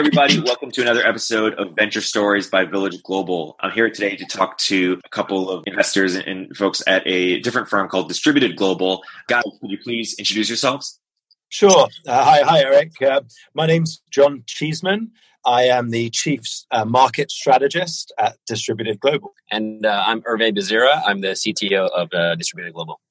Everybody, welcome to another episode of Venture Stories by Village Global. I'm here today to talk to a couple of investors and folks at a different firm called Distributed Global. Guys, could you please introduce yourselves? Sure. Uh, hi, hi, Erik. Uh, my name's John Cheeseman. I am the chief uh, market strategist at Distributed Global. And uh, I'm Hervé Bizira. I'm the CTO of uh, Distributed Global.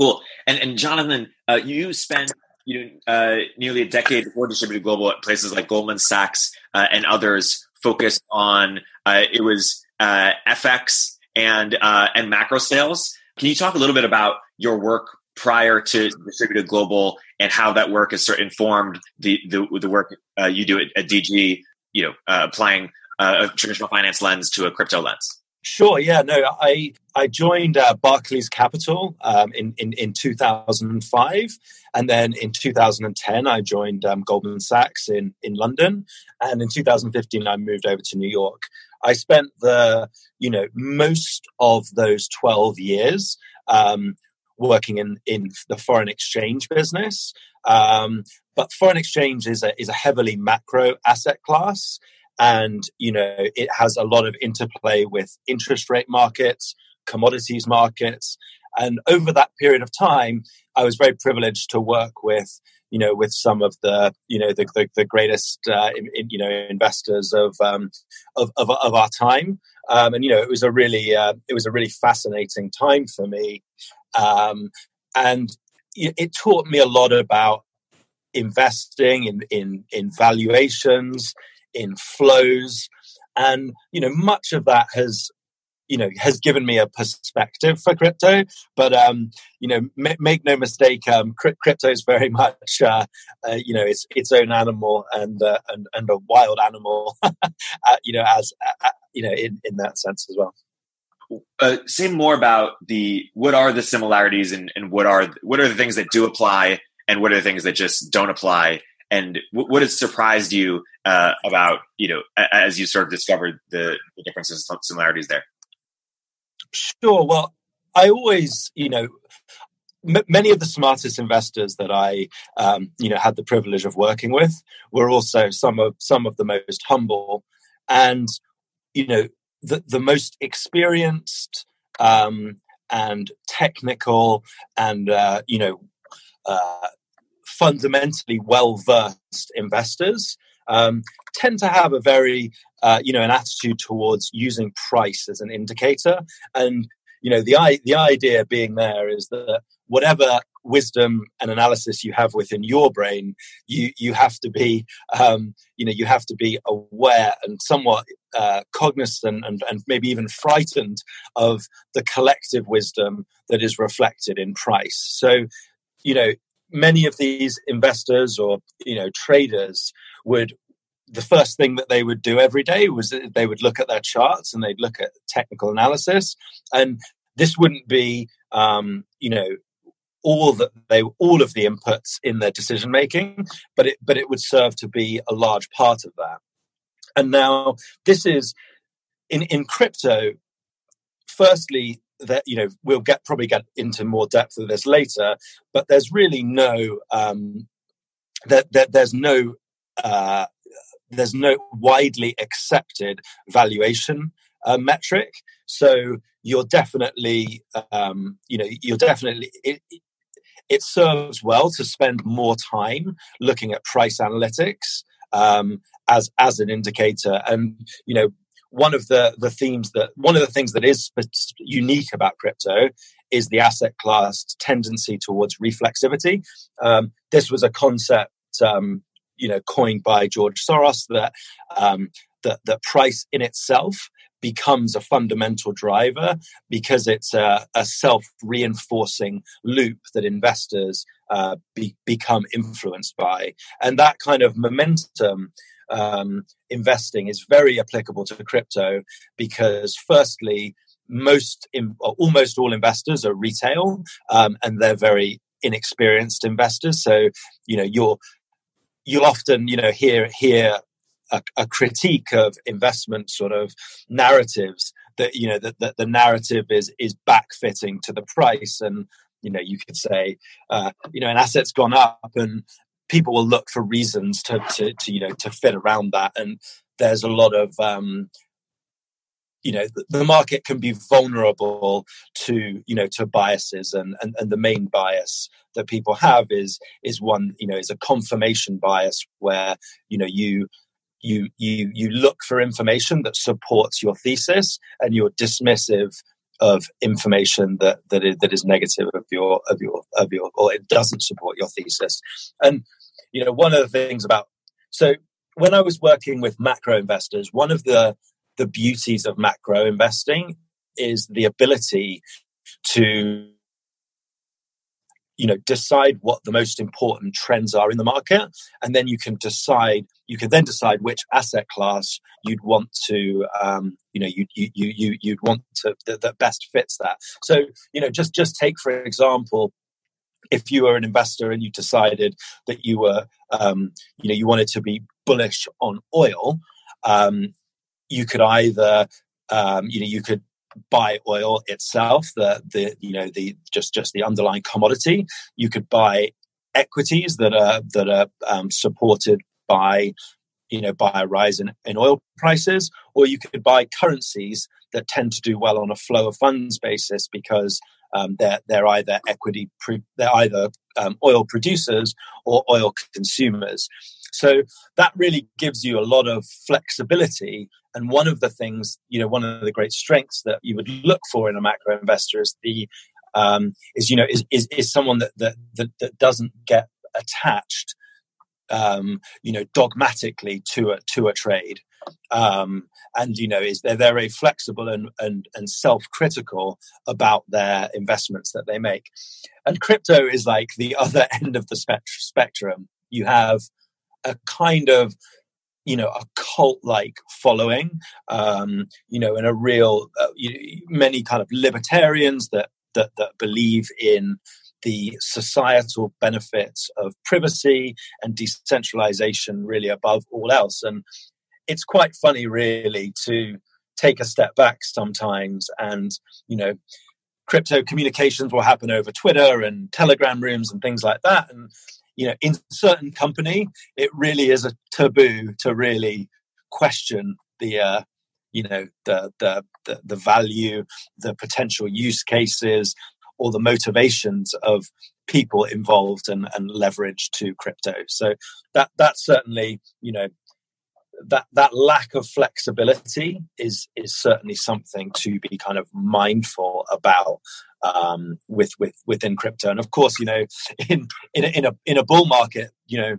Cool. And, and Jonathan, uh, you spent you know, uh, nearly a decade before distributed global at places like Goldman Sachs uh, and others focused on uh, it was uh, FX and uh, and macro sales. Can you talk a little bit about your work prior to distributed global and how that work has sort of informed the the, the work uh, you do at, at, DG? You know, applying a traditional finance lens to a crypto lens. Sure. Yeah. No. I I joined uh, Barclays Capital um, in, in in 2005, and then in 2010 I joined um, Goldman Sachs in in London, and in 2015 I moved over to New York. I spent the you know most of those 12 years um, working in in the foreign exchange business. Um, but foreign exchange is a is a heavily macro asset class and you know it has a lot of interplay with interest rate markets commodities markets. And over that period of time i was very privileged to work with you know with some of the you know the the, the greatest uh, in, in, you know investors of um, of, of, of our time. Um, and you know it was a really uh, it was a really fascinating time for me. Um, and it taught me a lot about investing in in in valuations in flows. And you know much of that has you know has given me a perspective for crypto. But um you know m- make no mistake um crypto is very much uh, uh, you know it's its own animal and uh, and and a wild animal uh, you know as uh, uh, you know in in that sense as well. Uh, say more about the what are the similarities and, and what are what are the things that do apply and what are the things that just don't apply and what has surprised you uh, about you know as you sort of discovered the, the differences and similarities there? Sure. Well i always you know m- many of the smartest investors that i um, you know had the privilege of working with were also some of some of the most humble and you know the, the most experienced um, and technical and uh, you know uh, fundamentally well versed investors um, tend to have a very uh, you know an attitude towards using price as an indicator. And you know the the idea being there is that whatever wisdom and analysis you have within your brain you you have to be um, you know you have to be aware and somewhat uh, cognizant and, and maybe even frightened of the collective wisdom that is reflected in price. So you know many of these investors or you know traders would the first thing that they would do every day was they would look at their charts and they'd look at technical analysis. And this wouldn't be um, you know all that they all of the inputs in their decision making but it but it would serve to be a large part of that. And now this is in in crypto firstly that you know we'll get probably get into more depth of this later but there's really no um that, that there's no uh there's no widely accepted valuation uh, metric. So you're definitely um you know you're definitely it, it serves well to spend more time looking at price analytics um, as as an indicator. And you know one of the the themes that one of the things that is unique about crypto is the asset class tendency towards reflexivity. Um, this was a concept, um, you know, coined by George Soros that um, that that price in itself becomes a fundamental driver because it's a, a self reinforcing loop that investors uh, be, become influenced by, and that kind of momentum um, investing is very applicable to crypto because, firstly, most, in, almost all investors are retail, um, and they're very inexperienced investors. So, you know, you're you'll often, you know, hear hear a, a critique of investment sort of narratives that you know that, that the narrative is is backfitting to the price and you know you could say uh, you know an asset's gone up and people will look for reasons to, to, to you know to fit around that. And there's a lot of um, you know the, market can be vulnerable to you know to biases. And, and and the main bias that people have is is one you know is a confirmation bias where you know you you you you look for information that supports your thesis and you're dismissive of information that that is, that is negative of your of your of your or it doesn't support your thesis. And you know one of the things about so when i was working with macro investors one of the the beauties of macro investing is the ability to you know decide what the most important trends are in the market and then you can decide you can then decide which asset class you'd want to um, you know you you you you'd want to that, that best fits that. So you know just just take for example if you were an investor and you decided that you were um, you know you wanted to be bullish on oil um, you could either um, you know you could buy oil itself, the the you know the just just the underlying commodity. You could buy equities that are that are um, supported by you know by a rise in, in oil prices, or you could buy currencies that tend to do well on a flow of funds basis because um, they're they're either equity they're either um, oil producers or oil consumers. So that really gives you a lot of flexibility. And one of the things, you know, one of the great strengths that you would look for in a macro investor is the um, is you know is, is is someone that that that, that doesn't get attached um, you know dogmatically to a to a trade. Um, and you know is they're very flexible and and, and self-critical about their investments that they make. And crypto is like the other end of the spectrum. You have a kind of you know a cult like following um you know and a real uh, many kind of libertarians that that that believe in the societal benefits of privacy and decentralization really above all else. And it's quite funny really to take a step back sometimes and you know crypto communications will happen over twitter and telegram rooms and things like that. And you know, in certain company, it really is a taboo to really question the, uh, you know, the, the, the, the value, the potential use cases, or the motivations of people involved and, and leverage to crypto. So that that's certainly, you know, that that lack of flexibility is is certainly something to be kind of mindful about um, with with within crypto. And of course, you know, in in a, in a in a bull market, you know,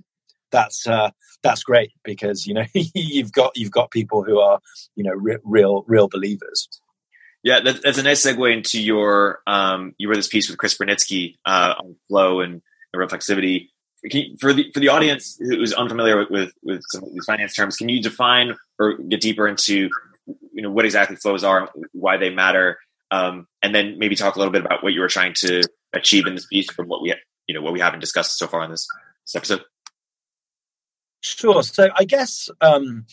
that's uh, that's great because you know you've got you've got people who are you know re- real real believers. Yeah, that, that's a nice segue into your um, you wrote this piece with Chris Burniske uh, on flow and, and reflexivity. You, for the for the audience who's unfamiliar with, with, with some of these finance terms, can you define or get deeper into you know what exactly flows are, why they matter, um, and then maybe talk a little bit about what you were trying to achieve in this piece from what we you know what we haven't discussed so far in this, this episode. Sure. So I guess um,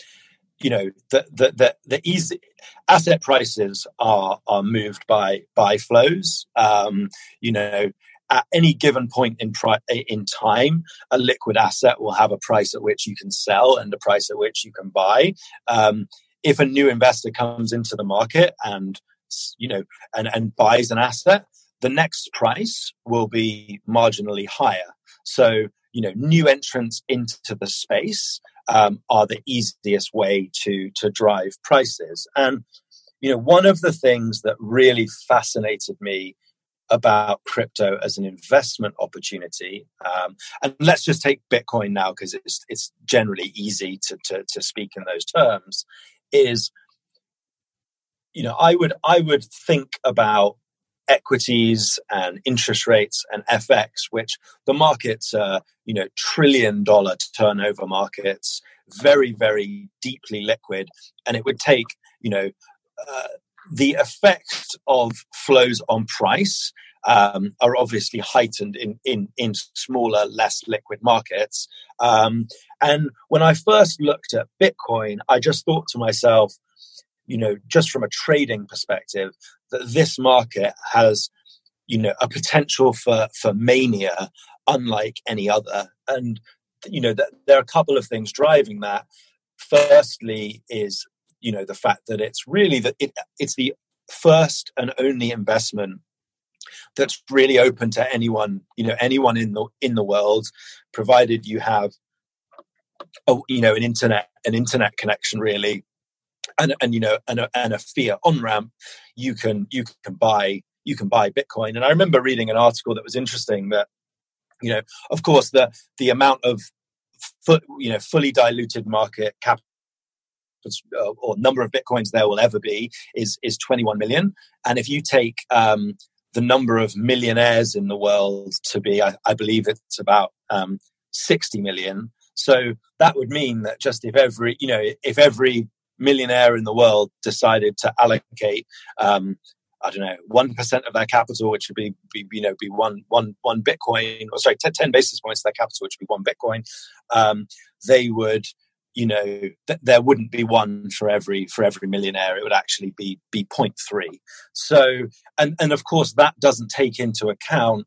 you know the the the, the easy asset prices are are moved by by flows. Um, you know, at any given point in pri- in time, a liquid asset will have a price at which you can sell and a price at which you can buy. Um, if a new investor comes into the market and you know and, and buys an asset, the next price will be marginally higher. So you know, new entrants into the space um, are the easiest way to to drive prices. And you know, one of the things that really fascinated me about crypto as an investment opportunity. Um, and let's just take Bitcoin now because it's it's generally easy to, to, to speak in those terms. Is you know I would I would think about equities and interest rates and FX, which the markets are you know trillion dollar turnover markets, very very deeply liquid, and it would take you know. Uh, the effects of flows on price um, are obviously heightened in, in, in smaller, less liquid markets. Um, and when I first looked at Bitcoin, I just thought to myself, you know, just from a trading perspective, that this market has, you know, a potential for, for mania unlike any other. And, you know, th- there are a couple of things driving that. Firstly, is you know the fact that it's really that it, it's the first and only investment that's really open to anyone you know anyone in the in the world provided you have a, you know an internet an internet connection really. And and you know and a, and a fiat on ramp you can you can buy you can buy bitcoin. And i remember reading an article that was interesting that you know of course the the amount of you know fully diluted market cap or number of bitcoins there will ever be is is 21 million and if you take um, the number of millionaires in the world to be i, I believe it's about um, 60 million so that would mean that just if every you know if every millionaire in the world decided to allocate um, I don't know, one percent of their capital, which would be, be, you know be one one one Bitcoin, or sorry, 10, 10 basis points of their capital, which would be one Bitcoin. Um, they would you know th- there wouldn't be one for every for every millionaire. It would actually be be 0.3 so and and of course that doesn't take into account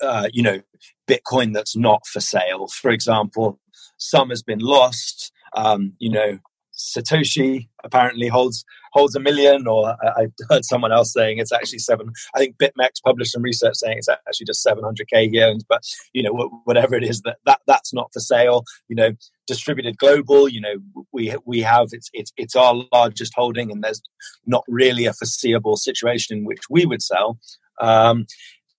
uh, you know bitcoin that's not for sale. For example some has been lost. Um, you know Satoshi apparently holds holds a million, or I, have heard someone else saying it's actually seven. I think BitMEX published some research saying it's actually just 700k he owns. But you know, whatever it is, that, that that's not for sale. You know, distributed global. You know, we we have it's it's it's our largest holding, and there's not really a foreseeable situation in which we would sell. Um,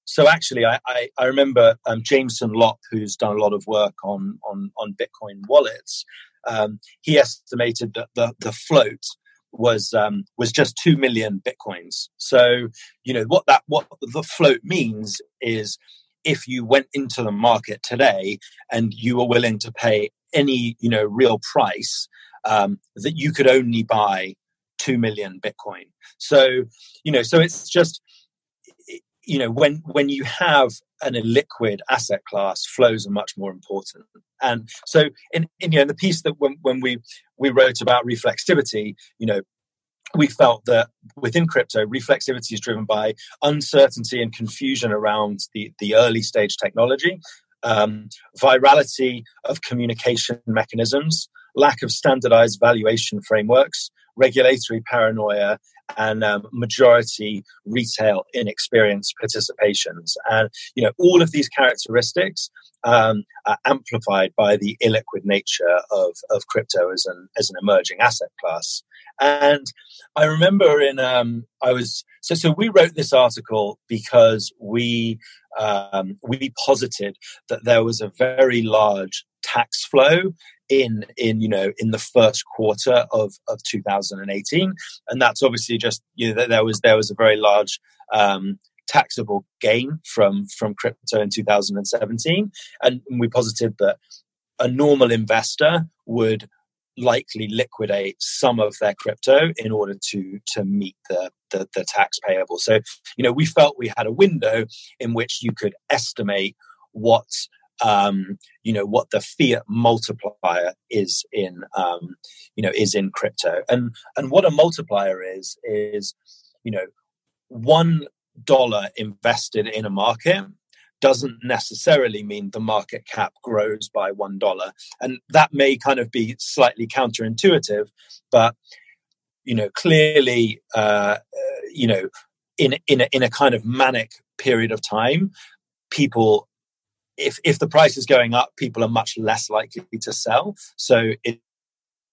so actually, I, I, I remember um, Jameson Lopp, who's done a lot of work on on on Bitcoin wallets um, he estimated that the, the float was um, was just two million bitcoins. So you know what that what the float means is if you went into the market today and you were willing to pay any you know real price um, that you could only buy two million bitcoin. So you know so it's just you know when when you have an illiquid asset class flows are much more important. And so in, in you know in the piece that when, when we we wrote about reflexivity you know we felt that within crypto, reflexivity is driven by uncertainty and confusion around the, the early stage technology, um, virality of communication mechanisms, lack of standardized valuation frameworks, regulatory paranoia, and um, majority retail inexperienced participations. And, you know, all of these characteristics um, are amplified by the illiquid nature of, of crypto as an, as an emerging asset class. And I remember in, um, I was, so, so we wrote this article because we, um, we posited that there was a very large tax flow in in you know in the first quarter of of 2018 and that's obviously just you know there was there was a very large um, taxable gain from from crypto in 2017 and we posited that a normal investor would likely liquidate some of their crypto in order to to meet the, the, the tax payable. So you know we felt we had a window in which you could estimate what um, you know what the fiat multiplier is in um, you know is in crypto. And and what a multiplier is is you know one dollar invested in a market doesn't necessarily mean the market cap grows by one dollar. And that may kind of be slightly counterintuitive but you know clearly uh, you know in in a, in a kind of manic period of time people if if the price is going up, people are much less likely to sell. So it,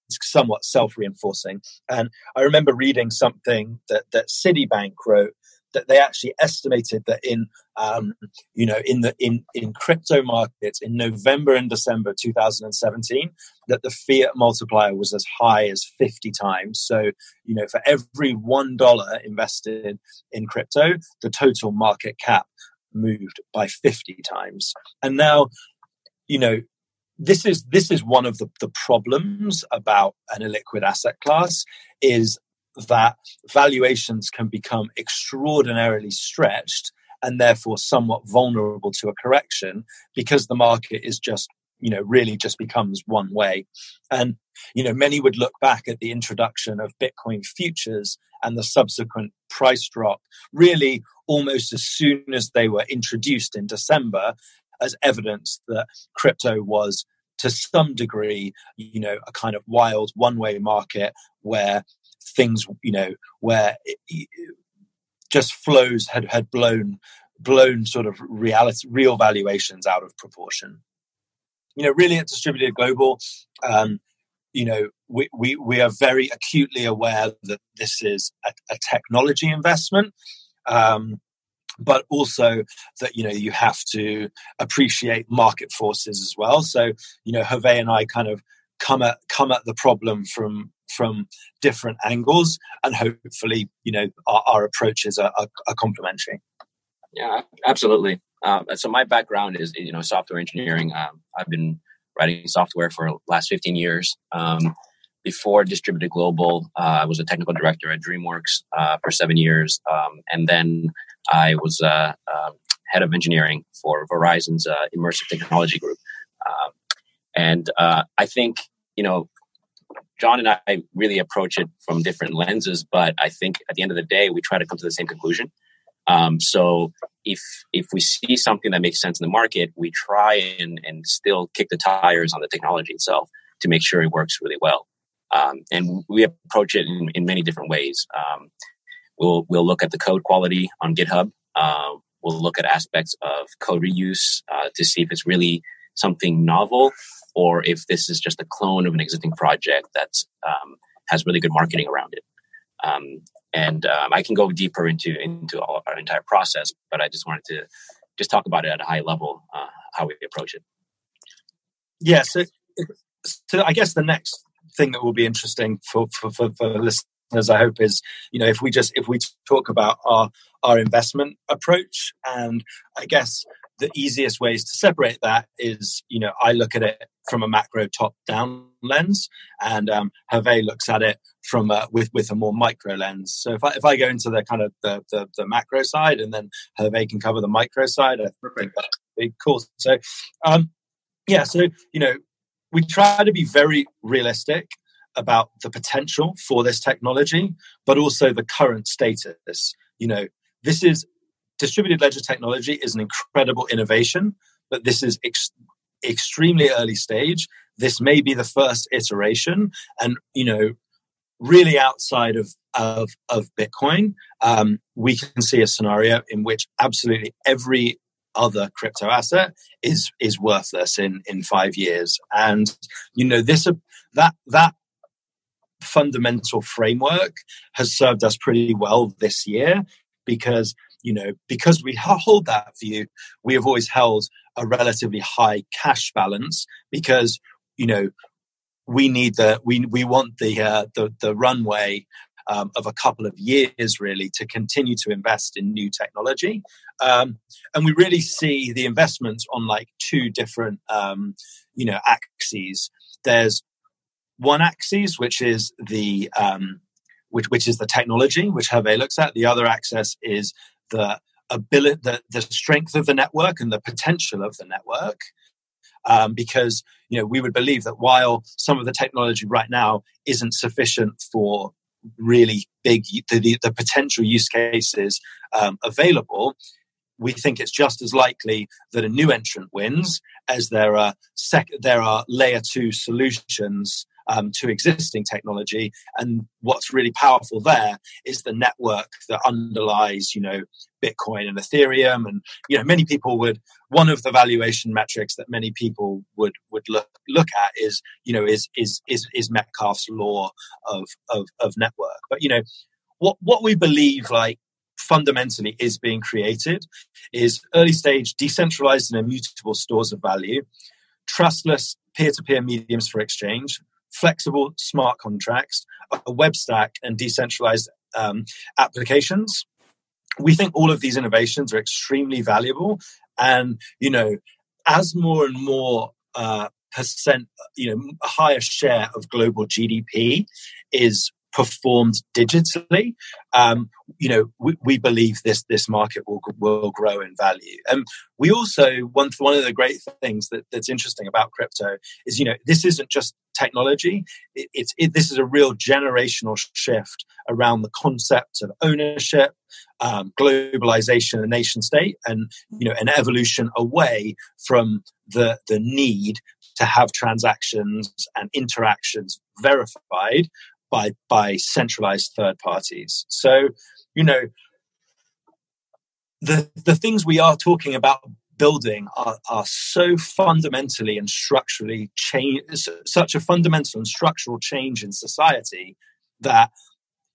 it's somewhat self-reinforcing. And I remember reading something that that Citibank wrote that they actually estimated that in um, you know in the in in crypto markets in November and December 2017 that the fiat multiplier was as high as 50 times so you know for every one dollar invested in crypto the total market cap moved by 50 times. And now, you know, this is this is one of the, the problems about an illiquid asset class is that valuations can become extraordinarily stretched and therefore somewhat vulnerable to a correction because the market is just you know really just becomes one way and you know many would look back at the introduction of bitcoin futures and the subsequent price drop really almost as soon as they were introduced in december as evidence that crypto was to some degree you know a kind of wild one way market where things you know where just flows had had blown blown sort of reality real valuations out of proportion. You know, really at Distributed Global, um, you know, we, we, we are very acutely aware that this is a, a technology investment. Um, but also that you know you have to appreciate market forces as well. So you know, Hervé and I kind of come at come at the problem from from different angles, and hopefully, you know, our, our approaches are, are, are complementary. Yeah, absolutely. Um, so my background is you know software engineering. Um, I've been writing software for last 15 years. Um, before Distributed Global, uh, I was a technical director at DreamWorks uh, for seven years, um, and then I was uh, um, head of engineering for Verizon's uh, immersive technology group. Um, and uh, I think you know John and I really approach it from different lenses, but I think at the end of the day, we try to come to the same conclusion. Um, so if if we see something that makes sense in the market, we try and and still kick the tires on the technology itself to make sure it works really well. Um, and we approach it in, in many different ways. Um, we'll we'll look at the code quality on GitHub. Uh, we'll look at aspects of code reuse uh, to see if it's really something novel or if this is just a clone of an existing project that um, has really good marketing around it. Um, and um, I can go deeper into into our entire process, but I just wanted to just talk about it at a high level, uh, how we approach it. Yeah, so, so I guess the next thing that will be interesting for, for, for, for listeners, I hope, is you know if we just if we talk about our our investment approach, and I guess the easiest ways to separate that is, you know, I look at it from a macro top down lens and um, Hervé looks at it from a, with, with a more micro lens. So if I, if I go into the kind of the, the, the macro side and then Hervé can cover the micro side, I think that'd be cool. So, um, yeah, so, you know, we try to be very realistic about the potential for this technology, but also the current status. You know, this is distributed ledger technology is an incredible innovation, but this is ex- extremely early stage. This may be the first iteration, and you know, really outside of of, of Bitcoin, um, we can see a scenario in which absolutely every other crypto asset is is worthless in in five years, and you know this that that fundamental framework has served us pretty well this year because you know, because we hold that view, we have always held a relatively high cash balance because, you know, we need the we we want the uh, the the runway um, of a couple of years really to continue to invest in new technology, um, and we really see the investments on like two different um, you know axes. There's one axis which is the um, which which is the technology which Hervé looks at. The other axis is the ability, the, the strength of the network and the potential of the network. Um, because you know we would believe that while some of the technology right now isn't sufficient for really big the, the, the potential use cases um, available we think it's just as likely that a new entrant wins as there are sec- there are layer two solutions um, to existing technology. And what's really powerful there is the network that underlies, you know, Bitcoin and Ethereum. And, you know, many people would, one of the valuation metrics that many people would, would look, look at is, you know, is, is, is, is Metcalfe's law of, of, of network. But, you know, what, what we believe, like, fundamentally is being created is early stage decentralized and immutable stores of value trustless peer-to-peer mediums for exchange flexible smart contracts, a web stack, and decentralized um, applications. We think all of these innovations are extremely valuable. And, you know, as more and more uh, percent, you know, a higher share of global GDP is performed digitally, um, you know, we, we, believe this this market will will grow in value. And we also one one of the great things that, that's interesting about crypto is, you know, this isn't just technology. It, it's it, this is a real generational shift around the concept of ownership, um, globalization, the nation state, and you know, an evolution away from the the need to have transactions and interactions verified by by centralized third parties. So, you know, the the things we are talking about building are, are so fundamentally and structurally change such a fundamental and structural change in society that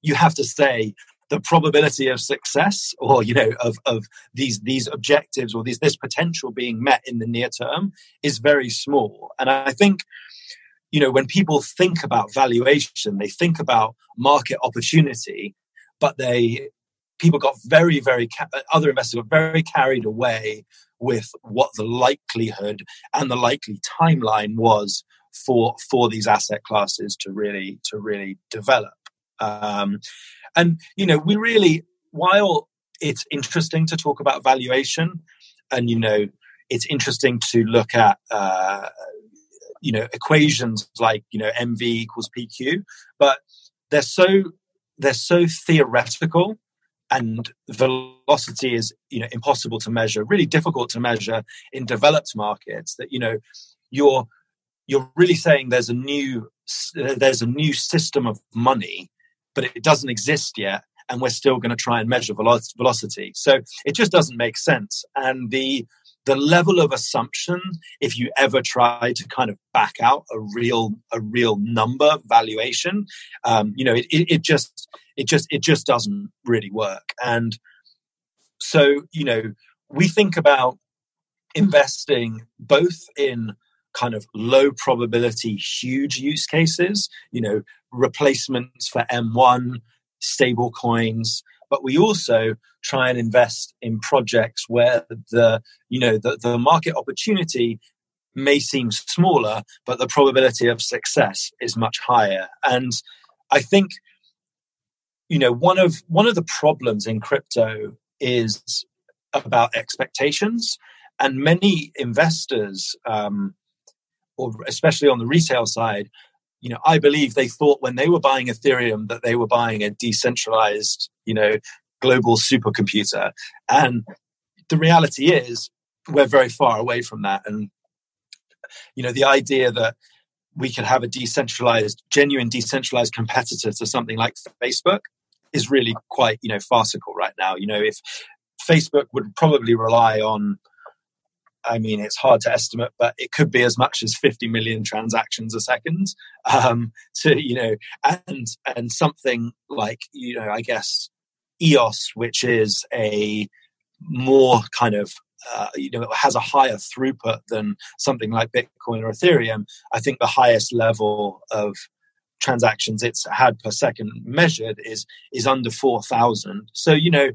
you have to say the probability of success or you know of, of these these objectives or these this potential being met in the near term is very small and i think you know when people think about valuation they think about market opportunity but they people got very very other investors got very carried away with what the likelihood and the likely timeline was for for these asset classes to really to really develop. Um, and you know we really while it's interesting to talk about valuation and you know it's interesting to look at uh, you know equations like you know mv equals pq but they're so they're so theoretical and velocity is you know impossible to measure really difficult to measure in developed markets that you know you're you're really saying there's a new there's a new system of money but it doesn't exist yet and we're still going to try and measure velocity. So it just doesn't make sense. And the the level of assumption if you ever try to kind of back out a real a real number valuation um, you know it, it, it just it just it just doesn't really work. And so you know we think about investing both in kind of low probability huge use cases you know replacements for m1 stable coins but we also try and invest in projects where the you know the, the market opportunity may seem smaller but the probability of success is much higher. And i think you know one of one of the problems in crypto is about expectations. And many investors um, or especially on the retail side you know i believe they thought when they were buying ethereum that they were buying a decentralized you know global supercomputer and the reality is we're very far away from that and you know the idea that we could have a decentralized genuine decentralized competitor to something like facebook is really quite you know farcical right now you know if facebook would probably rely on I mean, it's hard to estimate, but it could be as much as 50 million transactions a second. Um, to you know, and and something like you know, I guess EOS, which is a more kind of uh, you know has a higher throughput than something like Bitcoin or Ethereum. I think the highest level of transactions it's had per second measured is is under 4000 so you know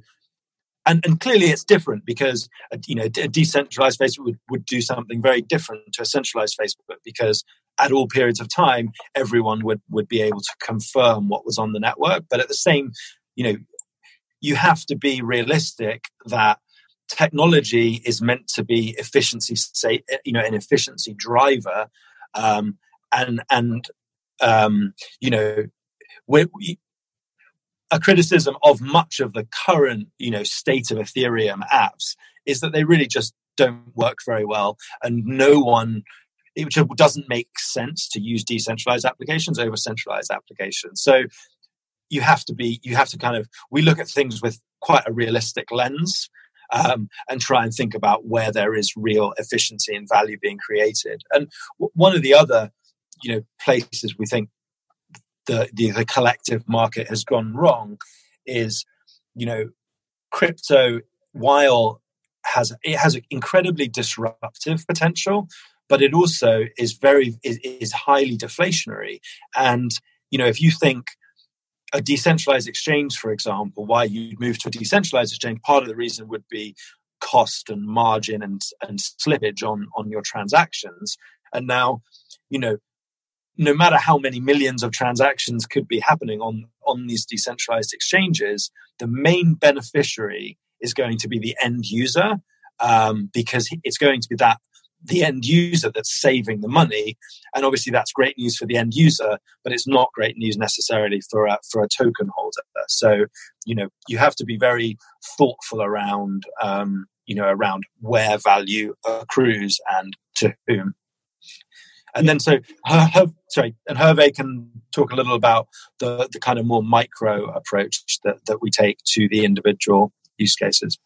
and, and clearly it's different because you know a decentralized Facebook would, would do something very different to a centralized Facebook because at all periods of time everyone would would be able to confirm what was on the network but at the same you know you have to be realistic that technology is meant to be efficiency say you know an efficiency driver um, and and um, you know we, a criticism of much of the current you know state of ethereum apps is that they really just don't work very well and no one it doesn't make sense to use decentralized applications over centralized applications. So you have to be you have to kind of we look at things with quite a realistic lens um, and try and think about where there is real efficiency and value being created. And w- one of the other you know places we think the, the, the collective market has gone wrong is you know crypto while has it has an incredibly disruptive potential but it also is very is, is highly deflationary. And you know if you think a decentralized exchange for example why you'd move to a decentralized exchange part of the reason would be cost and margin and and slippage on on your transactions. And now you know no matter how many millions of transactions could be happening on on these decentralized exchanges, the main beneficiary is going to be the end user um, because it's going to be that the end user that's saving the money. And obviously that's great news for the end user but it's not great news necessarily for a, for a token holder. So you know you have to be very thoughtful around um, you know around where value accrues and to whom. And then so her, her, sorry and hervé can talk a little about the the kind of more micro approach that that we take to the individual use cases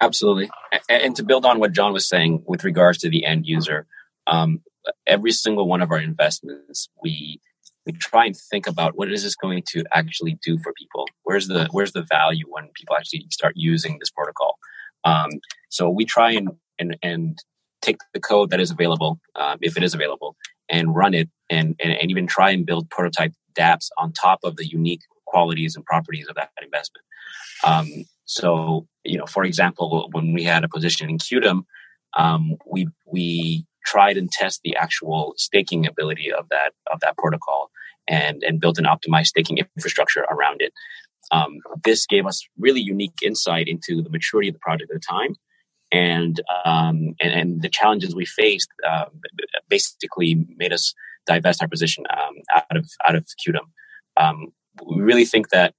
Absolutely. And to build on what John was saying with regards to the end user, um, every single one of our investments, we we try and think about what is this going to actually do for people. Where's the where's the value when people actually start using this protocol? Um, so we try and, and and take the code that is available, um, if it is available, and run it, and, and and even try and build prototype DApps on top of the unique qualities and properties of that investment. Um, so, you know, for example, when we had a position in Qtum, um, we we tried and test the actual staking ability of that of that protocol and and built an optimized staking infrastructure around it. Um, this gave us really unique insight into the maturity of the project at the time, and um, and, and, the challenges we faced uh, basically made us divest our position um, out of out of Qtum. Um, we really think that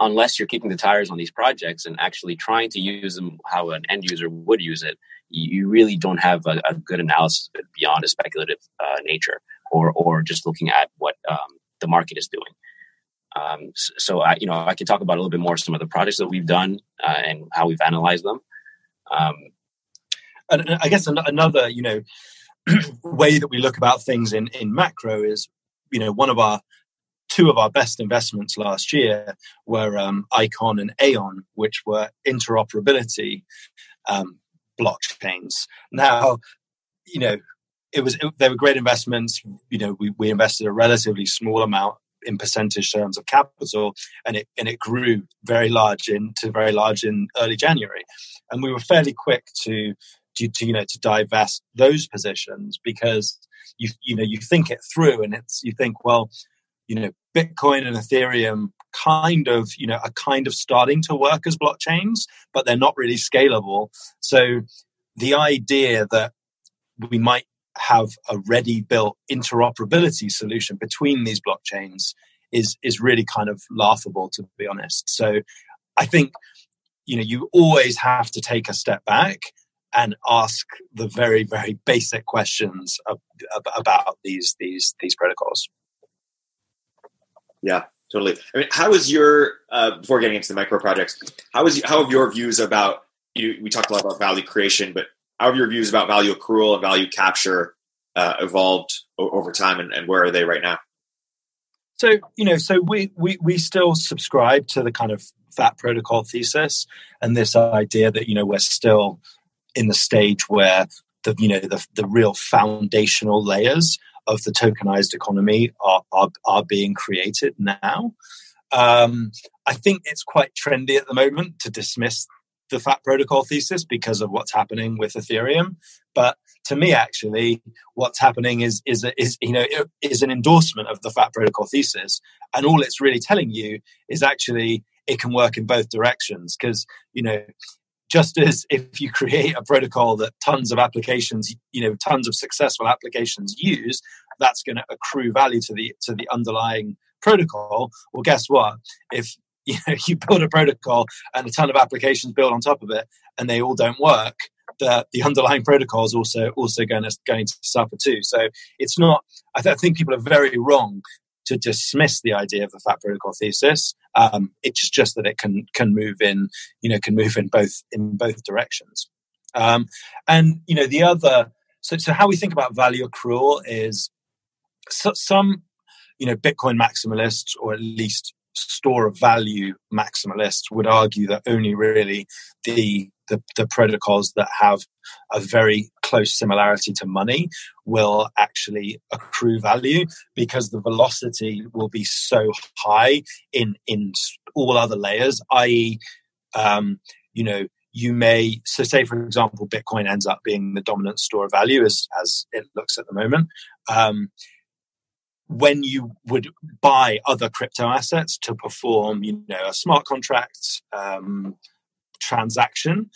unless you're kicking the tires on these projects and actually trying to use them how an end user would use it, you really don't have a, a good analysis beyond a speculative uh, nature or or just looking at what um, the market is doing. Um, so, so, I, you know, I can talk about a little bit more some of the projects that we've done uh, and how we've analyzed them. Um, and I guess another, you know, way that we look about things in in macro is, you know, one of our two of our best investments last year were um, Icon and Aion, which were interoperability um, blockchains. Now, you know, it was it, they were great investments. You know, we, we invested a relatively small amount in percentage terms of capital, and it and it grew very large into very large in early January, and we were fairly quick to to, to you know to divest those positions because you you know you think it through and it's you think well you know bitcoin and ethereum kind of you know are kind of starting to work as blockchains but they're not really scalable. So the idea that we might have a ready built interoperability solution between these blockchains is is really kind of laughable to be honest. So i think you know you always have to take a step back and ask the very very basic questions about these these these protocols yeah, totally. I mean, how is your uh, before getting into the micro projects? How is how have your views about you? We talked a lot about value creation, but how have your views about value accrual and value capture uh, evolved o- over time, and, and where are they right now? So you know, so we we we still subscribe to the kind of fat protocol thesis and this idea that you know we're still in the stage where the you know the the real foundational layers of the tokenized economy are, are, are being created now. Um, I think it's quite trendy at the moment to dismiss the fat protocol thesis because of what's happening with Ethereum. But to me, actually, what's happening is is is you know is an endorsement of the fat protocol thesis, and all it's really telling you is actually it can work in both directions because you know just as if you create a protocol that tons of applications you know tons of successful applications use that's going to accrue value to the to the underlying protocol. Well guess what? If you know you build a protocol and a ton of applications build on top of it and they all don't work the, the underlying protocol is also also going to going to suffer too. So it's not I, th- I think people are very wrong to dismiss the idea of the fat protocol thesis. Um, it's just, just that it can can move in, you know, can move in both in both directions. Um, and you know, the other so so how we think about value accrual is so, some you know Bitcoin maximalists or at least store of value maximalists would argue that only really the the, the protocols that have a very close similarity to money will actually accrue value because the velocity will be so high in in all other layers i.e um, you know you may so say for example bitcoin ends up being the dominant store of value as as it looks at the moment um, when you would buy other crypto assets to perform you know a smart contract um, transaction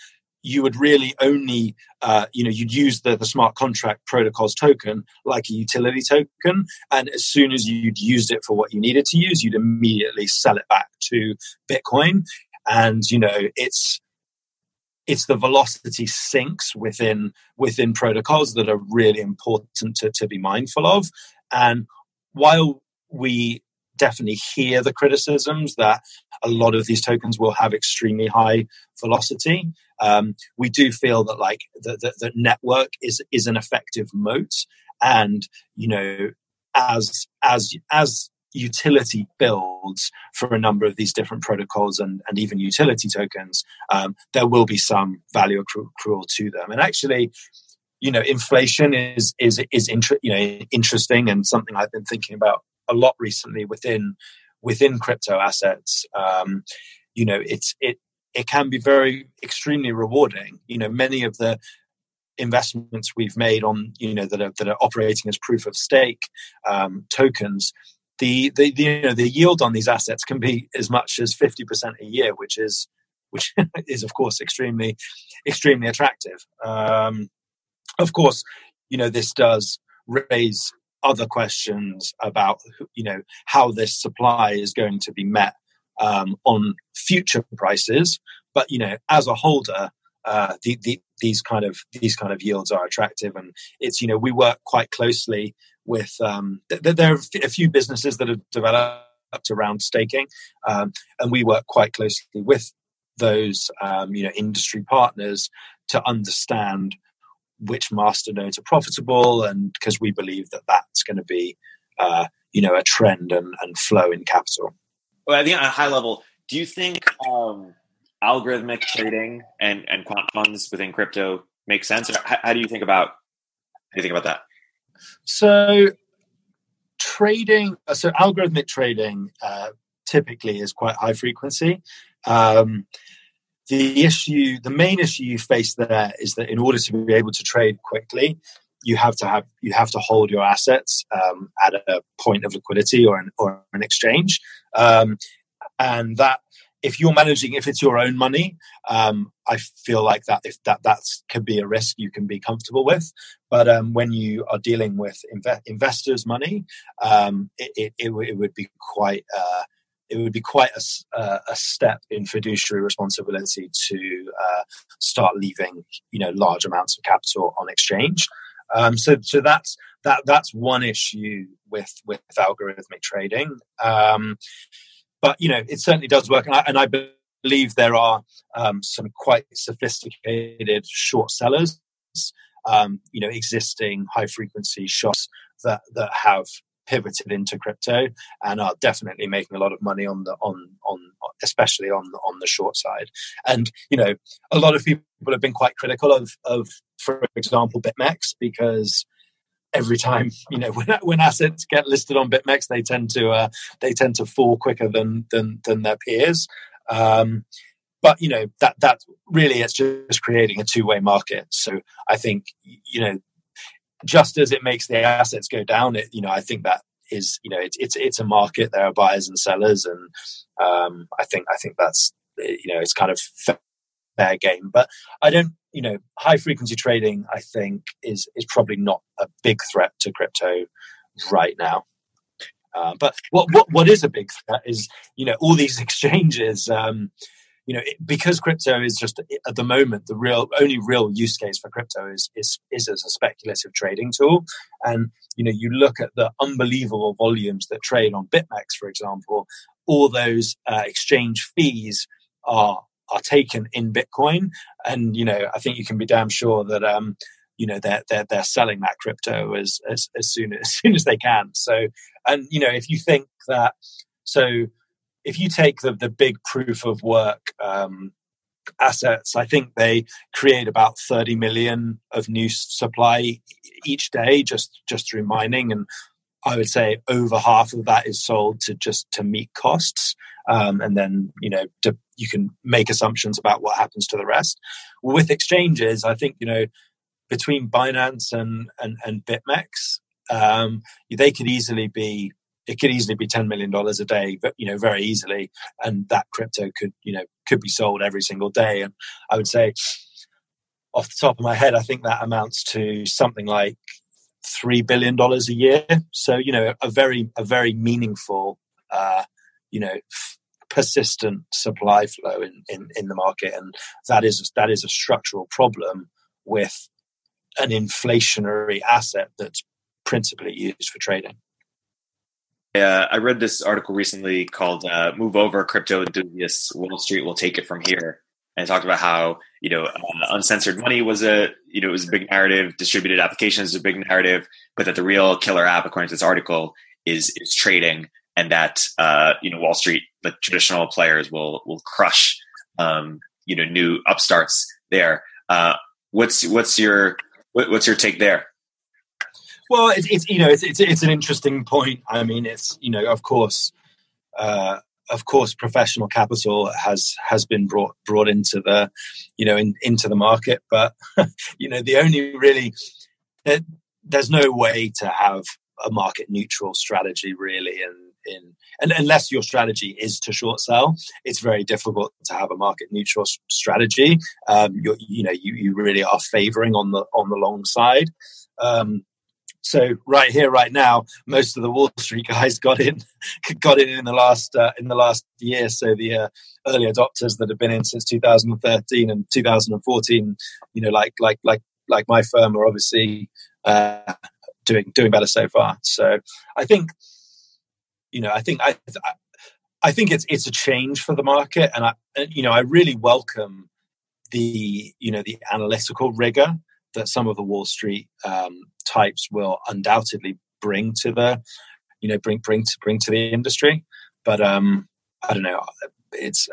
you would really only uh, you know you'd use the, the smart contract protocols token like a utility token and as soon as you'd used it for what you needed to use you'd immediately sell it back to bitcoin. And you know it's it's the velocity sinks within within protocols that are really important to, to be mindful of. And while we definitely hear the criticisms that a lot of these tokens will have extremely high velocity um, we do feel that like the, the, the network is is an effective moat and you know as as as utility builds for a number of these different protocols and, and even utility tokens, um, there will be some value accrual to them. And actually, you know, inflation is is is inter- you know interesting and something I've been thinking about a lot recently within within crypto assets. Um, you know, it's it it can be very extremely rewarding. You know, many of the investments we've made on you know that are that are operating as proof of stake um, tokens the, the, the, you know the yield on these assets can be as much as 50% a year which is which is of course extremely extremely attractive um, of course you know this does raise other questions about you know how this supply is going to be met um, on future prices but you know as a holder uh, the, the, these kind of these kind of yields are attractive and it's you know we work quite closely with um, th- there are a few businesses that have developed around staking, um, and we work quite closely with those um, you know industry partners to understand which master nodes are profitable, and because we believe that that's going to be uh, you know a trend and, and flow in capital. Well, I think at a high level, do you think um, algorithmic trading and and quant funds within crypto make sense? How, how do you think about how do you think about that? So, trading, uh, so algorithmic trading uh, typically is quite high frequency. Um, the issue, the main issue you face there is that in order to be able to trade quickly, you have to have you have to hold your assets um, at a point of liquidity or an or an exchange, um, and that if you're managing, if it's your own money, um, I feel like that if that that's can be a risk you can be comfortable with. But um, when you are dealing with inve- investors' money, um, it, it, it, it, would be quite uh, it would be quite a, uh, a, step in fiduciary responsibility to uh, start leaving you know large amounts of capital on exchange. Um, so so that's that that's one issue with with algorithmic trading. Um, but you know, it certainly does work, and I, and I believe there are um, some quite sophisticated short sellers. Um, you know, existing high frequency shops that that have pivoted into crypto and are definitely making a lot of money on the on on especially on on the short side and you know a lot of people have been quite critical of of for example bitmex because every time you know when, when assets get listed on BitMEX, they tend to uh, they tend to fall quicker than than, than their peers. Um, but you know that that really it's just creating a two way market. So I think you know just as it makes the assets go down, it you know I think that is you know it's it's it's a market. There are buyers and sellers, and um, I think I think that's you know it's kind of fair game. But I don't, you know, high frequency trading. I think is is probably not a big threat to crypto right now. Uh, but what, what what is a big threat is you know all these exchanges. Um, you know, it, because crypto is just at the moment the real only real use case for crypto is is is as a speculative trading tool. And you know, you look at the unbelievable volumes that trade on BitMEX, for example. All those uh, exchange fees are are taken in Bitcoin. And you know, I think you can be damn sure that um, you know they're they're they're selling that crypto as as as soon as, soon as they can. So, and you know, if you think that, so if you take the the big proof of work. Um, assets i think they create about 30 million of new supply each day just just through mining and I would say over half of that is sold to just to meet costs, um, and then you know to, you can make assumptions about what happens to the rest. With exchanges, I think you know between Binance and and, and BitMEX, um, they could easily be it could easily be ten million dollars a day, but you know very easily, and that crypto could you know could be sold every single day. And I would say, off the top of my head, I think that amounts to something like three billion dollars a year. So you know a very a very meaningful uh, you know f- persistent supply flow in, in in the market, and that is that is a structural problem with an inflationary asset that's principally used for trading. Uh, I read this article recently called uh, "Move Over Crypto Enthusiasts: Wall Street Will Take It From Here," and talked about how you know uh, uncensored money was a you know it was a big narrative, distributed applications is a big narrative, but that the real killer app, according to this article, is is trading, and that uh, you know Wall Street, the traditional players will will crush um, you know new upstarts there. Uh, what's what's your what's your take there? Well, it's, it's you know it's, it's, it's an interesting point. I mean, it's you know of course, uh, of course, professional capital has has been brought brought into the you know in, into the market, but you know the only really there's no way to have a market neutral strategy really and in and unless your strategy is to short sell it's very difficult to have a market neutral strategy. Um, you you know you, you really are favoring on the on the long side. Um, so right here, right now, most of the Wall Street guys got in, got in in the last uh, in the last year. So the uh, early adopters that have been in since 2013 and 2014, you know, like like like like my firm are obviously uh, doing doing better so far. So I think, you know, I think I. I think it's it's a change for the market, and I, you know, I really welcome the you know the analytical rigor that some of the Wall Street um, types will undoubtedly bring to the, you know, bring bring to bring to the industry. But um, I don't know. It's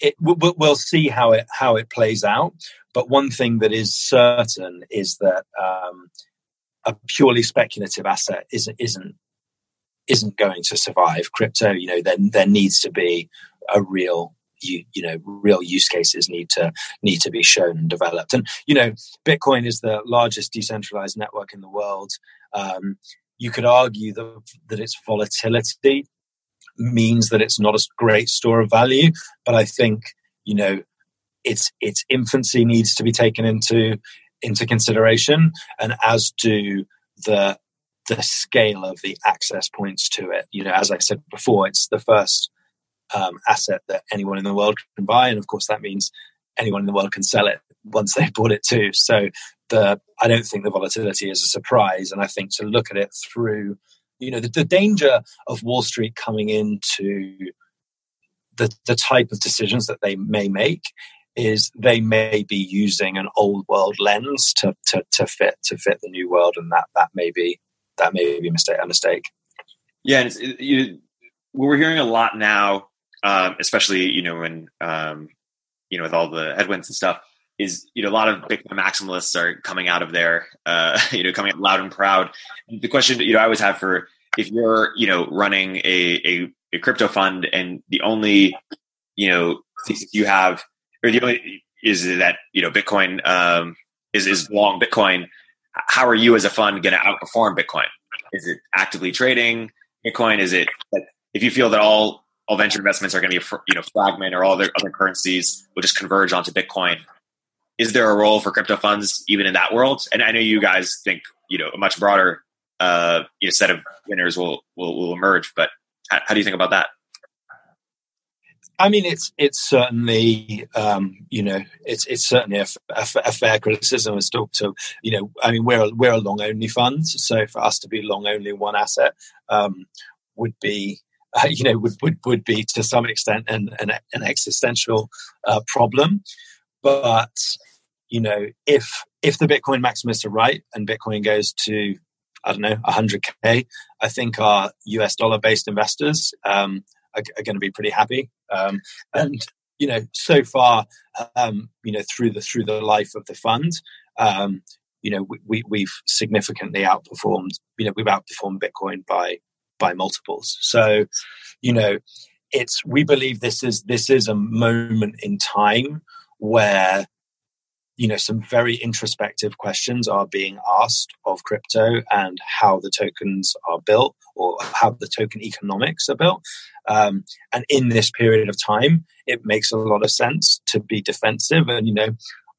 it. We'll, we'll see how it how it plays out. But one thing that is certain is that um, a purely speculative asset isn't isn't isn't going to survive crypto. You know, there there needs to be a real you, you know real use cases need to need to be shown and developed. And you know, Bitcoin is the largest decentralized network in the world. Um, you could argue that that its volatility means that it's not a great store of value, but I think you know its its infancy needs to be taken into into consideration, and as do the the scale of the access points to it. You know, as I said before, it's the first um, asset that anyone in the world can buy, and of course that means anyone in the world can sell it once they've bought it too. So the I don't think the volatility is a surprise, and I think to look at it through, you know, the, the danger of Wall Street coming into the the type of decisions that they may make is they may be using an old world lens to to, to fit to fit the new world, and that that may be that may be a mistake. A mistake. Yeah, and you, we're hearing a lot now um, especially you know when um, you know with all the headwinds and stuff, is you know a lot of Bitcoin maximalists are coming out of there, uh, you know, coming out loud and proud. And the question you know I always have for if you're you know running a, a, a crypto fund and the only you know thesis you have or the only is that you know Bitcoin um, is is long Bitcoin. How are you as a fund going to outperform Bitcoin? Is it actively trading Bitcoin? Is it if you feel that all all venture investments are going to be you know fragment or all other other currencies will just converge onto Bitcoin. Is there a role for crypto funds even in that world? And I know you guys think you know a much broader uh, you know, set of winners will will, will emerge, but how, how, do you think about that? I mean, it's it's certainly um, you know it's it's certainly a, a, a fair criticism as to, to, you know I mean we're we're a long only fund, so for us to be long only one asset um, would be uh, you know, would, would, would be to some extent an, an, an existential uh, problem. But, you know, if, if the Bitcoin maximists are right and Bitcoin goes to, I don't know, 100K, I think our US dollar based investors um, are, are going to be pretty happy. Um, and, you know, so far, um, you know, through the, through the life of the fund, um, you know, we, we have significantly outperformed. You know, we've outperformed Bitcoin by by multiples. So, you know, it's we believe this is this is a moment in time where you know some very introspective questions are being asked of crypto and how the tokens are built or how the token economics are built um, and in this period of time it makes a lot of sense to be defensive and you know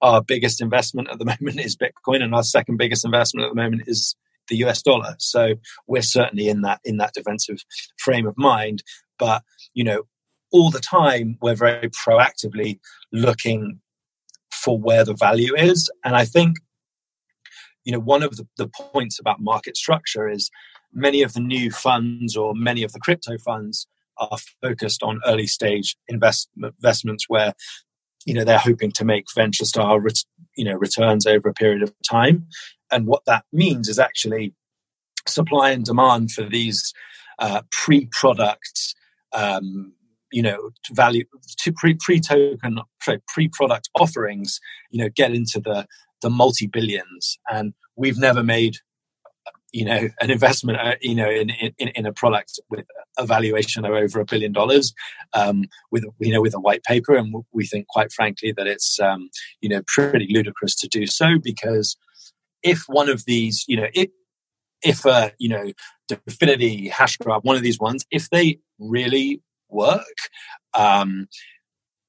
our biggest investment at the moment is bitcoin and our second biggest investment at the moment is the us dollar so we're certainly in that in that defensive frame of mind but you know all the time we're very proactively looking for where the value is. And I think, you know, one of the, the points about market structure is many of the new funds or many of the crypto funds are focused on early stage invest, investments where you know they're hoping to make venture style you know returns over a period of time. And what that means is actually supply and demand for these uh, pre-product um, you know value to pre pre token pre product offerings you know get into the the multi billions and we've never made you know an investment uh, you know in, in in a product with a valuation of over a billion dollars um, with you know with a white paper. And we think quite frankly that it's um, you know pretty ludicrous to do so because if one of these you know it if uh, you know Dfinity hashgraph one of these ones if they really work, um,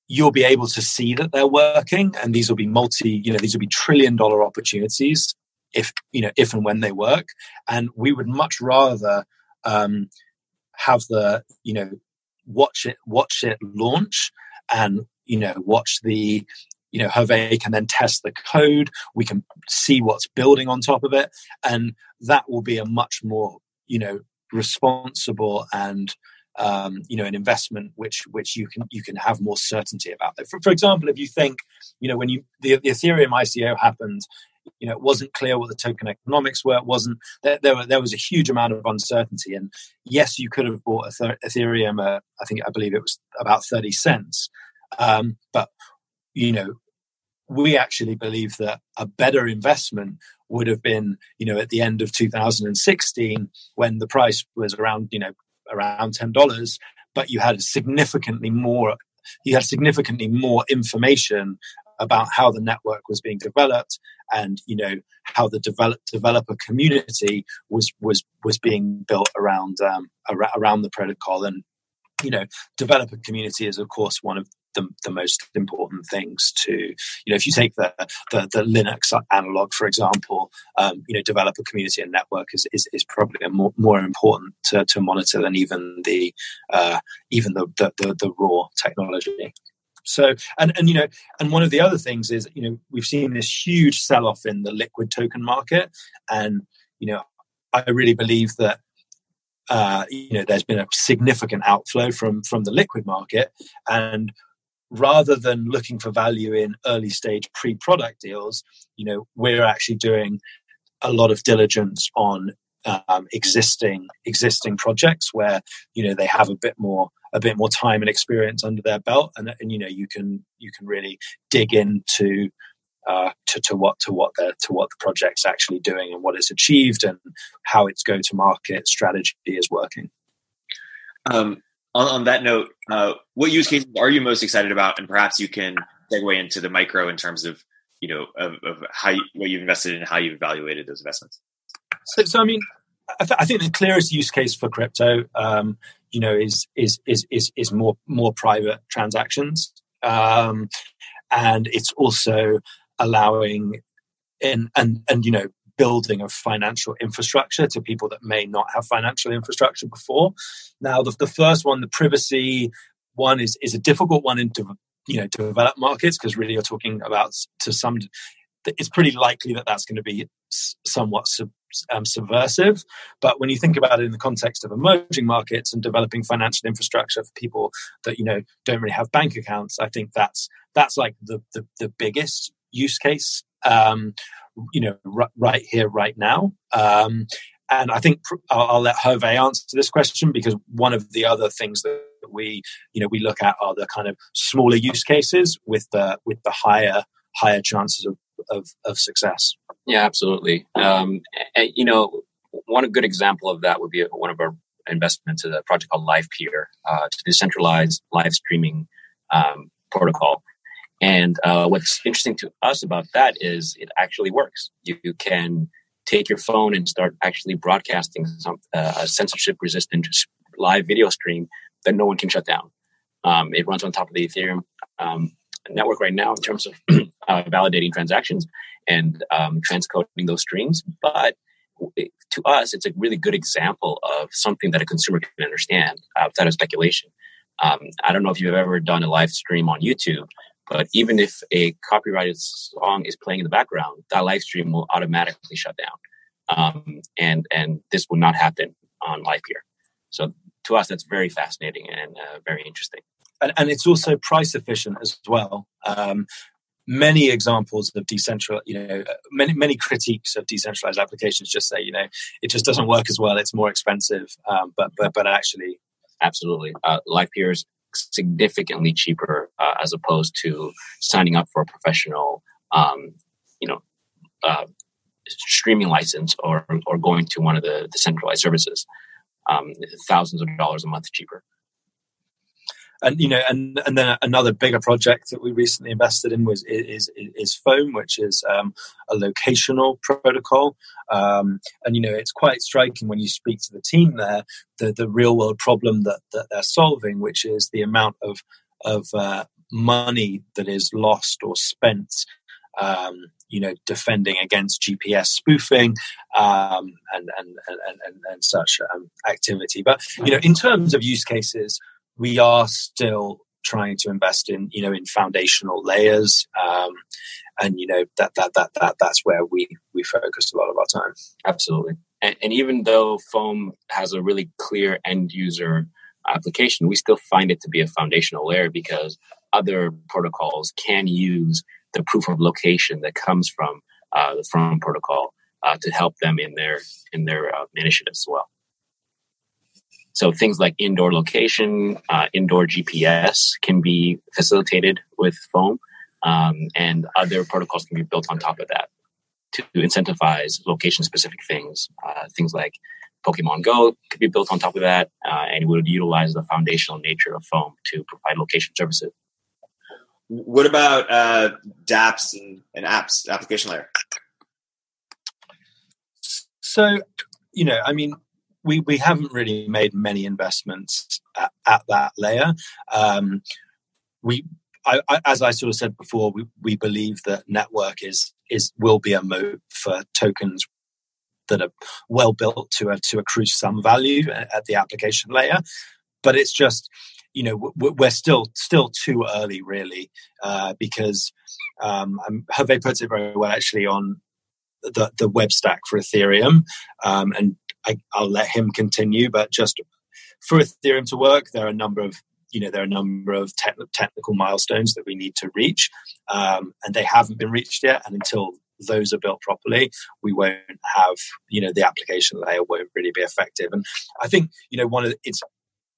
you'll be able to see that they're working, and these will be multi, you know, these will be trillion dollar opportunities if you know if and when they work. And we would much rather um, have the you know watch it watch it launch and you know watch the you know Hervé can then test the code. We can see what's building on top of it, and that will be a much more you know responsible and um, you know an investment which which you can you can have more certainty about For, for example, if you think you know when you the, the Ethereum ICO happened, you know it wasn't clear what the token economics were. It wasn't there. There, were, there was a huge amount of uncertainty, and yes, you could have bought Ethereum. I think I believe it was about thirty cents, um, but you know we actually believe that a better investment would have been, you know, at the end of 2016 when the price was around, you know, around ten dollars, but you had significantly more. You had significantly more information about how the network was being developed and you know how the develop, developer community was was was being built around um, around the protocol. And you know developer community is of course one of the, the most important things to you know if you take the the, the linux analog for example um, you know developer community and network is is, is probably more, more important to, to monitor than even the uh, even the, the, the, the raw technology so and and you know and one of the other things is you know we've seen this huge sell off in the liquid token market. And you know i really believe that uh, you know there's been a significant outflow from from the liquid market. And rather than looking for value in early stage pre-product deals you know we're actually doing a lot of diligence on um, existing existing projects where you know they have a bit more a bit more time and experience under their belt and, and you know you can you can really dig into uh, to, to what to what the to what the project's actually doing and what it's achieved and how its go to market strategy is working um, on, on that note, uh, what use cases are you most excited about? And perhaps you can segue into the micro in terms of you know of, of how you, what you've invested in and how you've evaluated those investments. So, so I mean, I, th- I, think the clearest use case for crypto, um, you know, is is is is is more more private transactions, um, and it's also allowing and and and you know building of financial infrastructure to people that may not have financial infrastructure before. Now, the, the first one, the privacy one, is is a difficult one in de- you know developed markets because really you're talking about to some. It's pretty likely that that's going to be somewhat sub, um, subversive. But when you think about it in the context of emerging markets and developing financial infrastructure for people that you know don't really have bank accounts, I think that's that's like the the, the biggest use case. Um, you know, r- right here, right now. Um, and I think I'll, I'll let Hervé answer this question because one of the other things that we, you know, we look at are the kind of smaller use cases with the with the higher higher chances of of, of success. Yeah, absolutely. Um, and, you know, one good example of that would be one of our investments is a project called LivePeer, uh, to decentralize live streaming um, protocol. And uh, what's interesting to us about that is it actually works. You, you can take your phone and start actually broadcasting some uh, a censorship resistant live video stream that no one can shut down. Um, it runs on top of the Ethereum um, network right now in terms of uh, validating transactions and um, transcoding those streams. But to us, it's a really good example of something that a consumer can understand outside of speculation. Um, I don't know if you've ever done a live stream on YouTube, but even if a copyrighted song is playing in the background, that live stream will automatically shut down. Um, and and this will not happen on LivePeer. So to us, that's very fascinating and uh, very interesting. And, and, it's also price efficient as well. Um, many examples of decentralized, you know, many many critiques of decentralized applications just say, you know, it just doesn't work as well. It's more expensive, um, but but but actually, absolutely, uh, LivePeer is significantly cheaper uh, as opposed to signing up for a professional, um, you know, uh, streaming license or or going to one of the, the centralized services. Um, thousands of dollars a month cheaper and you know, and and then another bigger project that we recently invested in was is is, Foam, which is um, a locational protocol. Um, and you know, it's quite striking when you speak to the team there the the real world problem that that they're solving, which is the amount of of uh, money that is lost or spent um, you know, defending against GPS spoofing um, and, and, and, and, and such um, activity. But, you know, in terms of use cases, we are still trying to invest in you know in foundational layers um, and you know that that that that that's where we we focus a lot of our time. Absolutely. And, and even though foam has a really clear end user application we still find it to be a foundational layer because other protocols can use the proof of location that comes from uh, the foam protocol uh, to help them in their in their uh, initiatives as well so things like indoor location, uh, indoor GPS can be facilitated with foam, um, and other protocols can be built on top of that to incentivize location-specific things. Uh, things like Pokemon Go could be built on top of that, uh, and it would utilize the foundational nature of foam to provide location services. What about uh, dApps and, and apps, application layer? So, you know, I mean, we we haven't really made many investments at, at that layer. Um, we, I, I, as I sort of said before, we, we believe that network is is will be a moat for tokens that are well built to a, to accrue some value at the application layer. But it's just, you know, we're still still too early, really, uh, because um, Hervé puts it very well actually on the, the web stack for Ethereum, um, and I, will let him continue. But just for Ethereum to work, there are a number of you know there are a number of te- technical milestones that we need to reach, um, and they haven't been reached yet. And until those are built properly, we won't have you know the application layer won't really be effective. And I think you know one of the, it's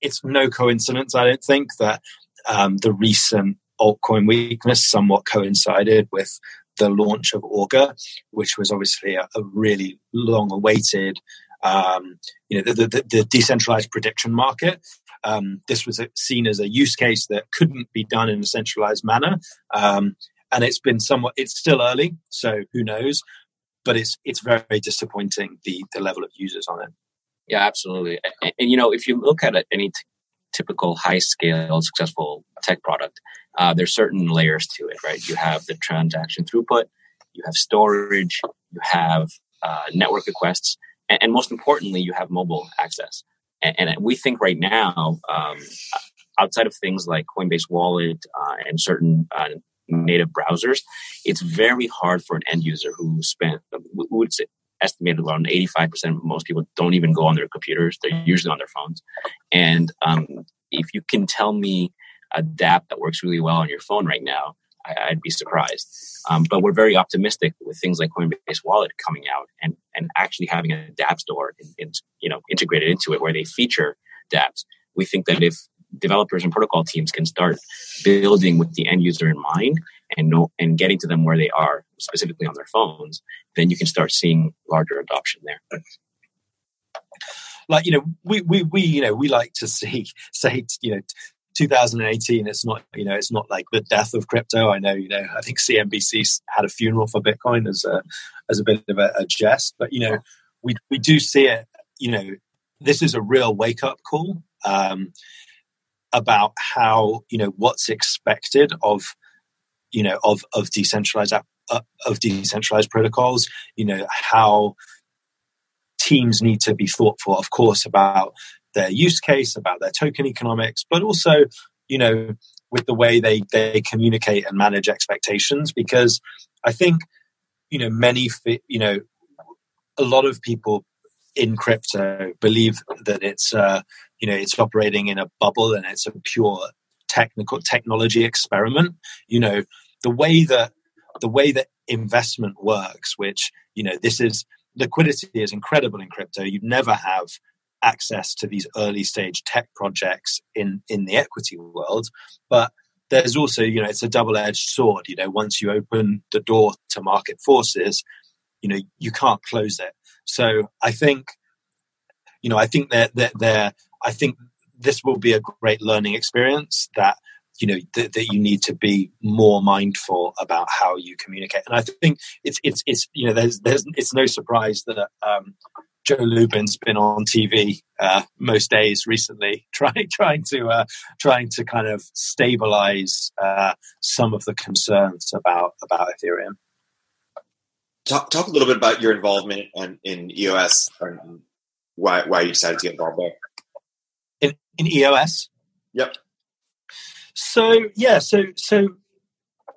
it's no coincidence. I don't think that um, the recent altcoin weakness somewhat coincided with the launch of Augur, which was obviously a, a really long awaited um, you know, the, the, the, decentralized prediction market. Um, this was seen as a use case that couldn't be done in a centralized manner, um, and it's been somewhat. It's still early, so who knows? But it's it's very disappointing the the level of users on it. Yeah, absolutely. And, and you know, if you look at any t- typical high scale successful tech product, uh, there's certain layers to it, right? You have the transaction throughput, you have storage, you have uh, network requests, and, and most importantly, you have mobile access. And, and we think right now, um, outside of things like Coinbase Wallet uh, and certain uh, native browsers, it's very hard for an end user who spent, would say, estimated around 85% of most people don't even go on their computers. They're usually on their phones. And um, if you can tell me a dApp that works really well on your phone right now, I, would be surprised. Um, but we're very optimistic with things like Coinbase Wallet coming out and, and actually having a dApp store in, in, you know integrated into it where they feature dApps. We think that if developers and protocol teams can start building with the end user in mind and know, and getting to them where they are, specifically on their phones, then you can start seeing larger adoption there. Like you know, we we we you know we like to see say you know 2018 it's not you know it's not like the death of crypto. I know you know i think cnbc had a funeral for bitcoin as a as a bit of a, a jest but you know we we do see it you know this is a real wake up call um, about how you know what's expected of you know of of decentralized uh, of decentralized protocols you know how teams need to be thoughtful of course about their use case about their token economics but also you know with the way they they communicate and manage expectations because i think you know many you know a lot of people in crypto believe that it's uh, you know it's operating in a bubble and it's a pure technical technology experiment. You know the way that the way that investment works which you know this is liquidity is incredible in crypto. You never have access to these early stage tech projects in in the equity world but there's also you know it's a double edged sword you know once you open the door to market forces you know you can't close it so I think, you know, I think that that there, I think this will be a great learning experience that you know that, that you need to be more mindful about how you communicate. And I think it's it's it's you know there's there's it's no surprise that um, Joe Lubin's been on TV uh, most days recently, trying trying to uh, trying to kind of stabilize uh, some of the concerns about about Ethereum. Talk, talk a little bit about your involvement on, in EOS and why, why you decided to get involved there. In, in EOS? Yep. So, yeah, so, so,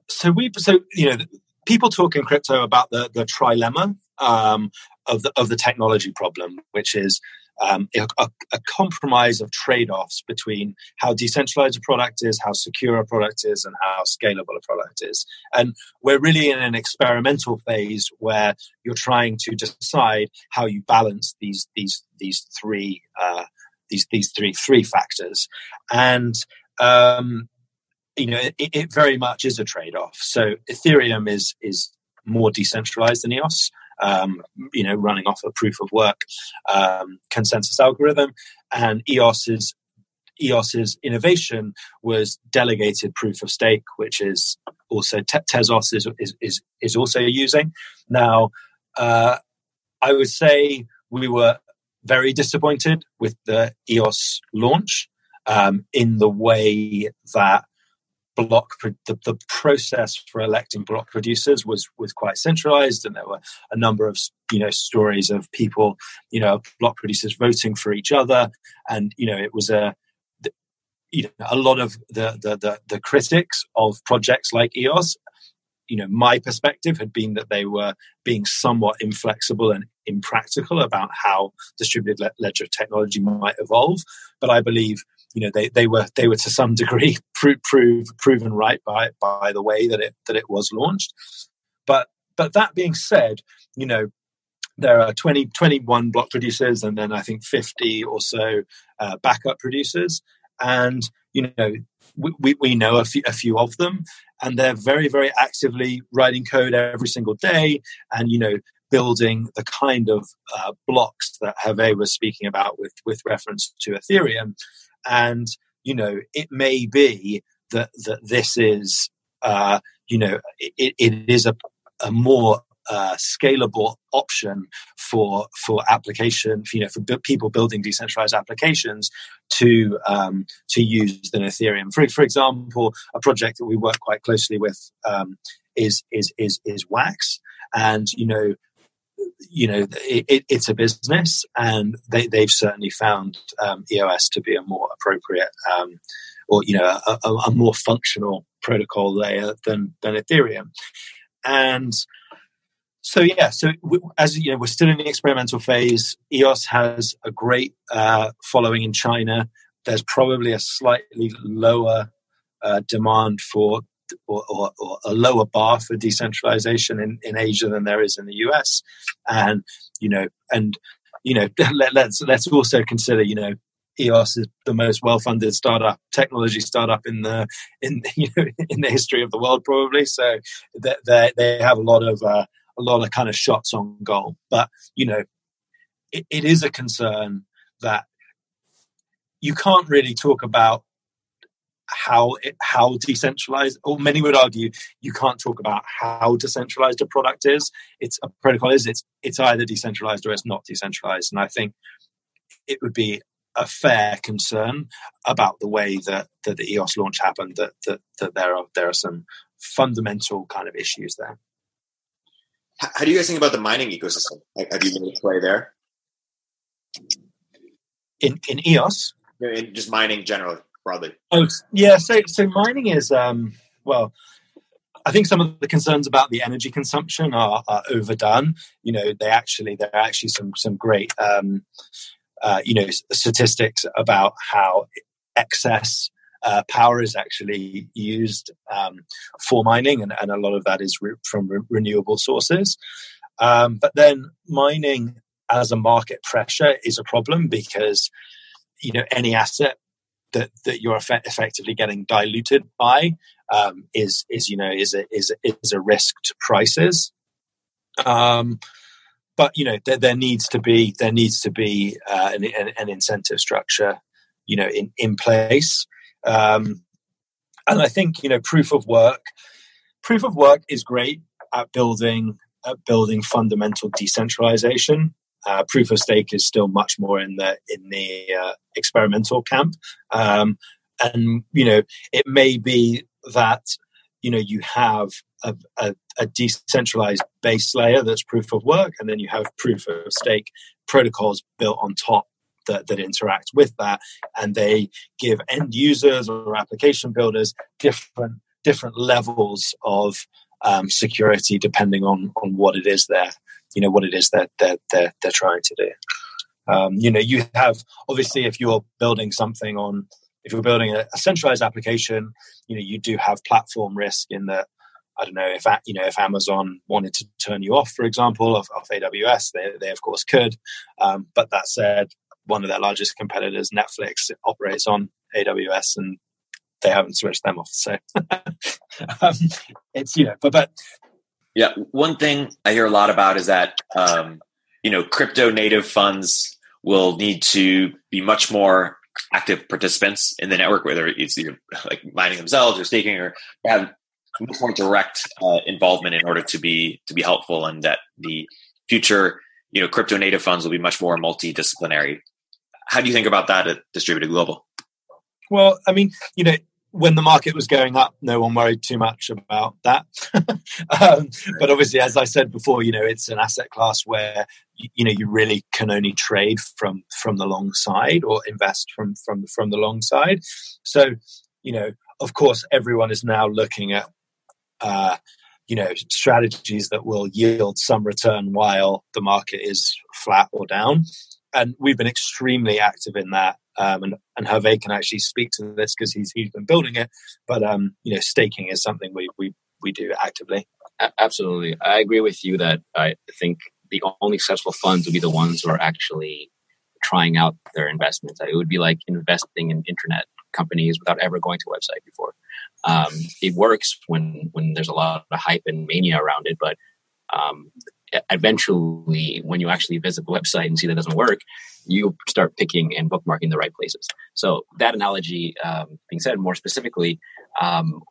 so we, so, you know, people talk in crypto about the, the trilemma um, of the, of the technology problem, which is um, a, a, compromise of trade-offs between how decentralized a product is, how secure a product is, and how scalable a product is. And we're really in an experimental phase where you're trying to decide how you balance these these these three uh, these these three three factors. And um, you know, it, it very much is a trade-off. So Ethereum is is more decentralized than EOS um, you know, running off a proof of work um, consensus algorithm. And EOS's EOS's innovation was delegated proof of stake, which is also Tezos is, is, is, is also using. Now, uh, I would say we were very disappointed with the EOS launch um, in the way that block the, the process for electing block producers was was quite centralized and there were a number of you know stories of people you know block producers voting for each other and you know it was a you know a lot of the the the, the critics of projects like eos you know my perspective had been that they were being somewhat inflexible and impractical about how distributed ledger technology might evolve but i believe you know they, they were they were to some degree pro- prove, proven right by by the way that it that it was launched. But but that being said, you know there are 20, 21 block producers and then I think 50 or so uh, backup producers. And, you know, we, we know a few, a few of them and they're very, very actively writing code every single day and, you know, building the kind of uh, blocks that Hervé was speaking about with, with reference to Ethereum. And, you know, it may be that, that this is, uh, you know, it, it is a, a more uh, scalable option for for application, you know, for b- people building decentralized applications to um, to use than Ethereum. For for example, a project that we work quite closely with um, is is is is Wax, and you know you know, it, it's a business, and they, they've certainly found um, EOS to be a more appropriate, um, or you know, a, a, a, more functional protocol layer than than Ethereum. And so, yeah, so we, as you know, we're still in the experimental phase. EOS has a great uh, following in China. There's probably a slightly lower uh, demand for or, or, or, a lower bar for decentralization in, in Asia than there is in the US. And, you know, and, you know, let, let's, let's also consider, you know, EOS is the most well-funded startup, technology startup in the in you know in the history of the world, probably. So they they, have a lot of uh, a lot of kind of shots on goal. But you know, it, it is a concern that you can't really talk about how it, how decentralized or many would argue you can't talk about how decentralized a product is it's a protocol is it's it's either decentralized or it's not decentralized and i think it would be a fair concern about the way that, that the EOS launch happened. That, that that there are there are some fundamental kind of issues there. How do you guys think about the mining ecosystem? Have you made a play there? In in EOS, in just mining generally, broadly. Oh yeah, so so mining is um, well. I think some of the concerns about the energy consumption are, are overdone. You know, they actually there are actually some some great um, uh, you know statistics about how excess uh, power is actually used um, for mining, and, and, a lot of that is re- from re- renewable sources. Um, but then mining as a market pressure is a problem because you know any asset that, that you're effect- effectively getting diluted by um, is is you know is a, is a, is a risk to prices. Um, but you know there, there needs to be there needs to be uh, an, an, incentive structure you know in in place um, and i think you know proof of work proof of work is great at building at building fundamental decentralization uh, proof of stake is still much more in the in the uh, experimental camp. Um, and you know it may be that you know you have a, a, a, decentralized base layer that's proof of work, and then you have proof of stake protocols built on top that, that interact with that, and they give end users or application builders different different levels of um, security depending on on what it is they're you know what it is that they're, they're, they're trying to do. Um, you know, you have obviously if you're building something on if you're building a, a, centralized application, you know, you do have platform risk in that I don't know if you know if Amazon wanted to turn you off, for example, of AWS, they, they of course could. Um, but that said, one of their largest competitors, Netflix, operates on AWS, and they haven't switched them off. So um, it's you know, but but yeah, one thing I hear a lot about is that um, you know crypto native funds will need to be much more active participants in the network, whether it's either like mining themselves or staking or have much more direct uh, involvement in order to be to be helpful, and that the future you know crypto native funds will be much more multidisciplinary. How do you think about that at Distributed Global? Well, I mean, you know, when the market was going up, no one worried too much about that. um, but obviously, as I said before, you know, it's an asset class where you, know you really can only trade from from the long side or invest from from from the long side. So, you know, of course, everyone is now looking at uh, you know strategies that will yield some return while the market is flat or down and we've been extremely active in that um, and, and Hervé can actually speak to this because he's he's been building it but um, you know staking is something we we, we do actively. Absolutely. I agree with you that i think the only successful funds would be the ones who are actually trying out their investments. It would be like investing in internet companies without ever going to a website before. Um, it works when when there's a lot of hype and mania around it, but um, eventually, when you actually visit the website and see that doesn't work, you start picking and bookmarking the right places. So that analogy um, being said, more specifically, um,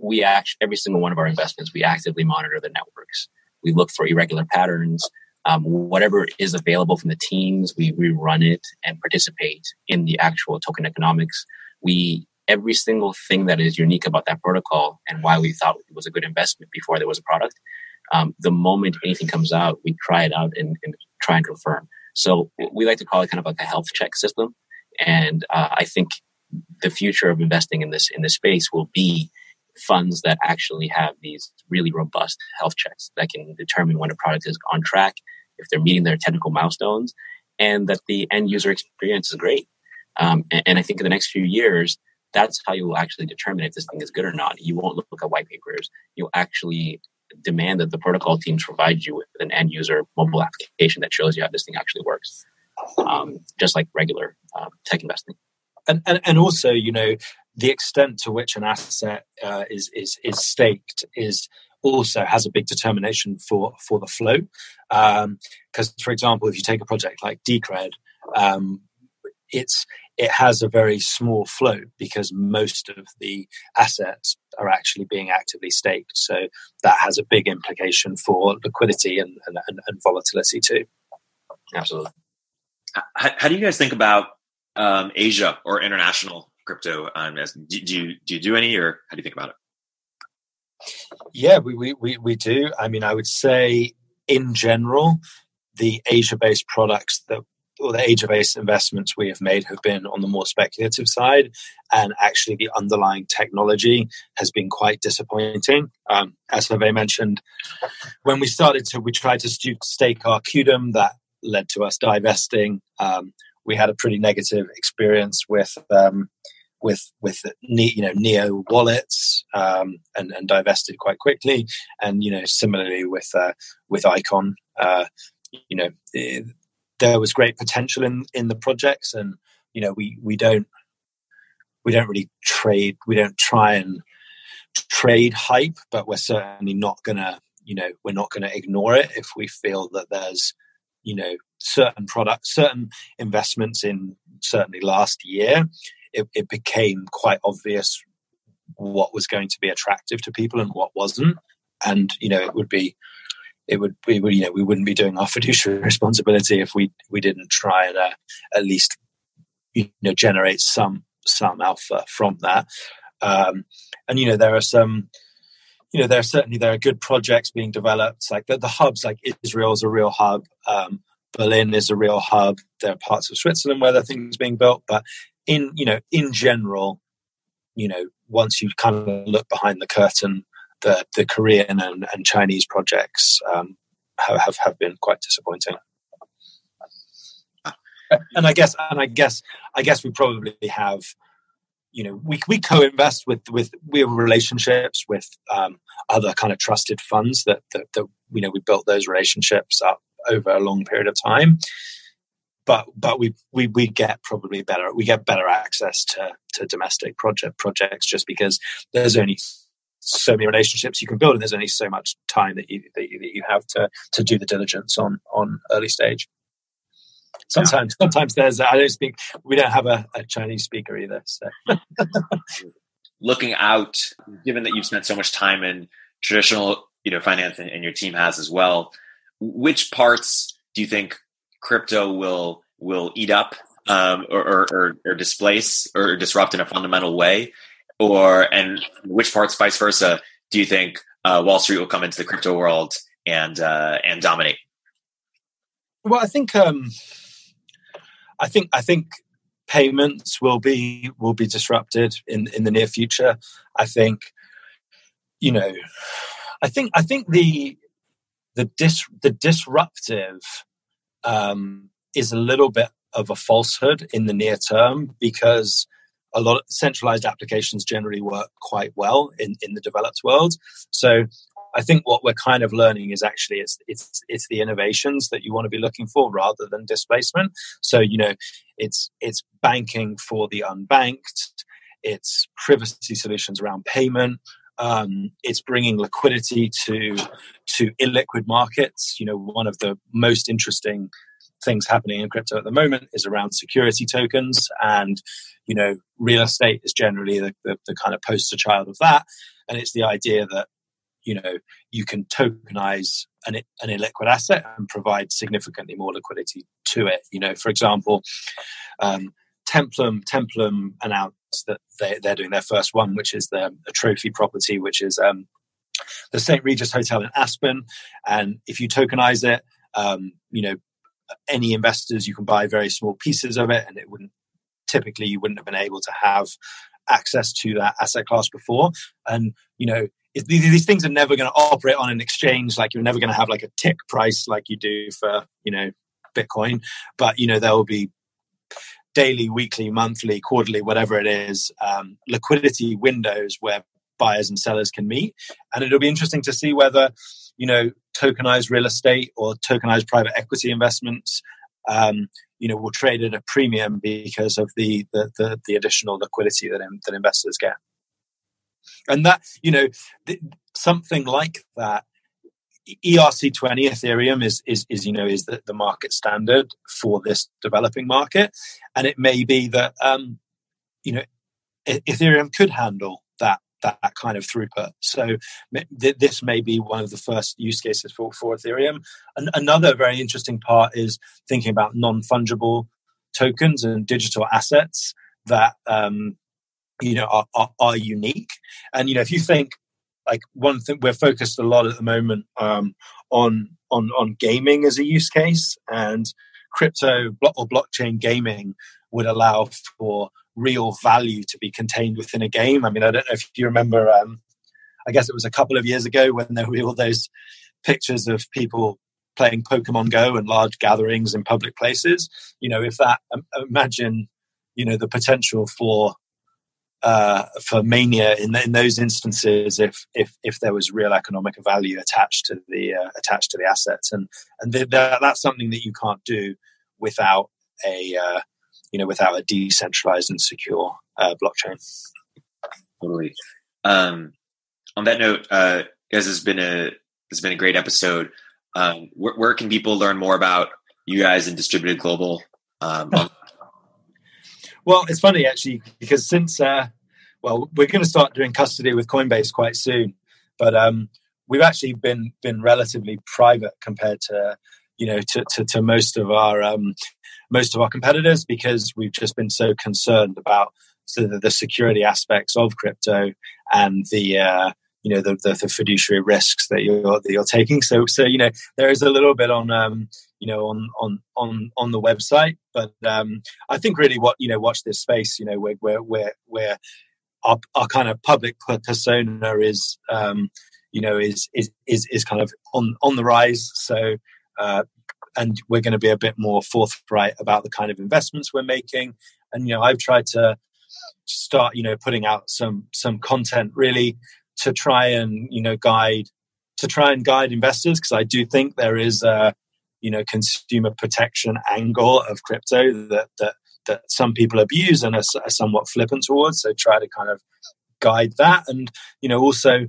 we actually every single one of our investments we actively monitor the networks. We look for irregular patterns. Um, whatever is available from the teams, we, we run it and participate in the actual token economics. We every single thing that is unique about that protocol and why we thought it was a good investment before there was a product. Um, the moment anything comes out, we try it out and, and, try and confirm. So we like to call it kind of like a health check system. And uh, I think the future of investing in this in this space will be funds that actually have these really robust health checks that can determine when a product is on track, if they're meeting their technical milestones, and that the end user experience is great. Um, and, and I think in the next few years, that's how you will actually determine if this thing is good or not. You won't look at white papers. You'll actually demand that the protocol teams provide you with an end user mobile application that shows you how this thing actually works. um, just like regular um, tech investing. And, and and also, you know, the extent to which an asset uh, is is is staked is also has a big determination for for the flow. Because, um, for example, if you take a project like Decred, um, it's it has a very small float because most of the assets are actually being actively staked. So that has a big implication for liquidity and, and, and volatility too. Absolutely. How, how, do you guys think about um, Asia or international crypto? Um, do, do, you do you do any, or how do you think about it? Yeah, we, we, we, we do. I mean, I would say in general, the Asia based products that or the Asia based investments we have made have been on the more speculative side, and actually the underlying technology has been quite disappointing. Um, as Hervé mentioned, when we started to, we tried to stake our Qtum, that led to us divesting. Um, we had a pretty negative experience with um, with with you know neo wallets um, and, and divested quite quickly and you know similarly with uh, with icon uh, you know there was great potential in in the projects and you know we we don't we don't really trade we don't try and trade hype but we're certainly not gonna you know we're not gonna ignore it if we feel that there's you know certain products certain investments in certainly last year it, it became quite obvious what was going to be attractive to people and what wasn't. And you know, it would be it would we would you know we wouldn't be doing our fiduciary responsibility if we we didn't try uh, at least you know generate some some alpha from that. Um, and you know there are some you know there are certainly there are good projects being developed like the, the hubs like Israel is a real hub. Um, Berlin is a real hub. There are parts of Switzerland where there are things being built, but in you know in general you know once you kind of look behind the curtain the the korean and, and chinese projects um, have, have been quite disappointing. And i guess and i guess i guess we probably have you know we, we co-invest with with we have relationships with um, other kind of trusted funds that, that that you know we built those relationships up over a long period of time. But but we, we we get probably better we get better access to to domestic project projects just because there's only so many relationships you can build and there's only so much time that you that you, that you have to to do the diligence on on early stage. Sometimes yeah. sometimes there's i don't speak we don't have a, a chinese speaker either so. Looking out given that you've spent so much time in traditional you know finance and, and your team has as well which parts do you think crypto will will eat up um, or, or, or, displace or disrupt in a fundamental way, or and which parts, vice versa, do you think uh, Wall Street will come into the crypto world and uh, and dominate? Well, I think um, I think I think payments will be will be disrupted in in the near future. I think you know, I think I think the the dis the disruptive um, is a little bit of a falsehood in the near term because a lot of centralized applications generally work quite well in, in the developed world. So I think what we're kind of learning is actually it's it's it's the innovations that you want to be looking for rather than displacement. So you know, it's it's banking for the unbanked, it's privacy solutions around payment, um, it's bringing liquidity to to illiquid markets. You know, one of the most interesting things happening in crypto at the moment is around security tokens, and you know, real estate is generally the, the, the kind of poster child of that. And it's the idea that you know you can tokenize an, an illiquid asset and provide significantly more liquidity to it. You know, for example, um, Templum Templum announced that they, they're doing their first one, which is the a trophy property, which is um, the St. Regis Hotel in Aspen. And if you tokenize it, um, you know, any investors, you can buy very small pieces of it, and it wouldn't typically you wouldn't have been able to have access to that asset class before. And you know, these things are never going to operate on an exchange. Like you're never going to have like a tick price like you do for you know Bitcoin, but you know there will be daily, weekly, monthly, quarterly, whatever it is, um, liquidity windows where buyers and sellers can meet. And it'll be interesting to see whether, you know, tokenized real estate or tokenized private equity investments um, you know, will trade at a premium because of the the, the, the additional liquidity that that investors get. And that, you know, th- something like that ERC20 Ethereum is is is you know is the, the market standard for this developing market, and it may be that um, you know Ethereum could handle that that, kind of throughput. So th- this may be one of the first use cases for for Ethereum. And another very interesting part is thinking about non fungible tokens and digital assets that um, you know are, are, are unique. And you know if you think like one thing we're focused a lot at the moment um, on on on gaming as a use case and crypto or blockchain gaming would allow for real value to be contained within a game. I mean, I don't know if you remember. Um, I guess it was a couple of years ago when there were all those pictures of people playing Pokemon Go and large gatherings in public places. You know, if that um, imagine, you know, the potential for uh, for mania in, in those instances if, if if there was real economic value attached to the uh, attached to the assets and and the, that's something that you can't do without a uh, you know without a decentralized and secure uh, blockchain. Totally. Um, on that note uh guys has been a has been a great episode. Um, where, where, can people learn more about you guys and distributed global? Um, Well, it's funny actually because since uh, well, we're going to start doing custody with Coinbase quite soon, but um, we've actually been been relatively private compared to you know to to, to most of our um, most of our competitors because we've just been so concerned about the, the security aspects of crypto and the uh, you know the, the, the, fiduciary risks that you're that you're taking. So so you know there is a little bit on um, you know on on on on the website, but um, I think really what you know watch this space. You know where where where where our, our kind of public persona is um, you know is is is is kind of on on the rise. So. Uh, and we're going to be a bit more forthright about the kind of investments we're making. And you know, I've tried to start, you know, putting out some some content really to try and you know guide to try and guide investors because I do think there is a you know consumer protection angle of crypto that that that some people abuse and are, are somewhat flippant towards. So try to kind of guide that, and you know also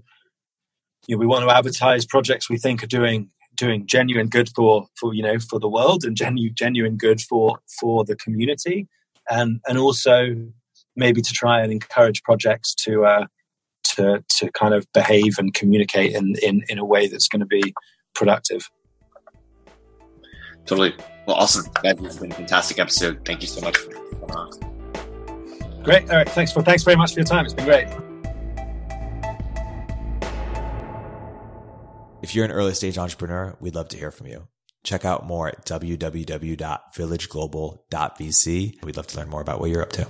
you know, we want to advertise projects we think are doing doing genuine good for for you know for the world and genuine genuine good for for the community and and also maybe to try and encourage projects to uh, to to kind of behave and communicate in in, in a way that's going to be productive. Totally. Well, awesome. That has been a fantastic episode. Thank you so much for coming on. Great. All right. Thanks for thanks very much for your time. It's been great. If you're an early stage entrepreneur, we'd love to hear from you. Check out more at www.villageglobal.vc. We'd love to learn more about what you're up to.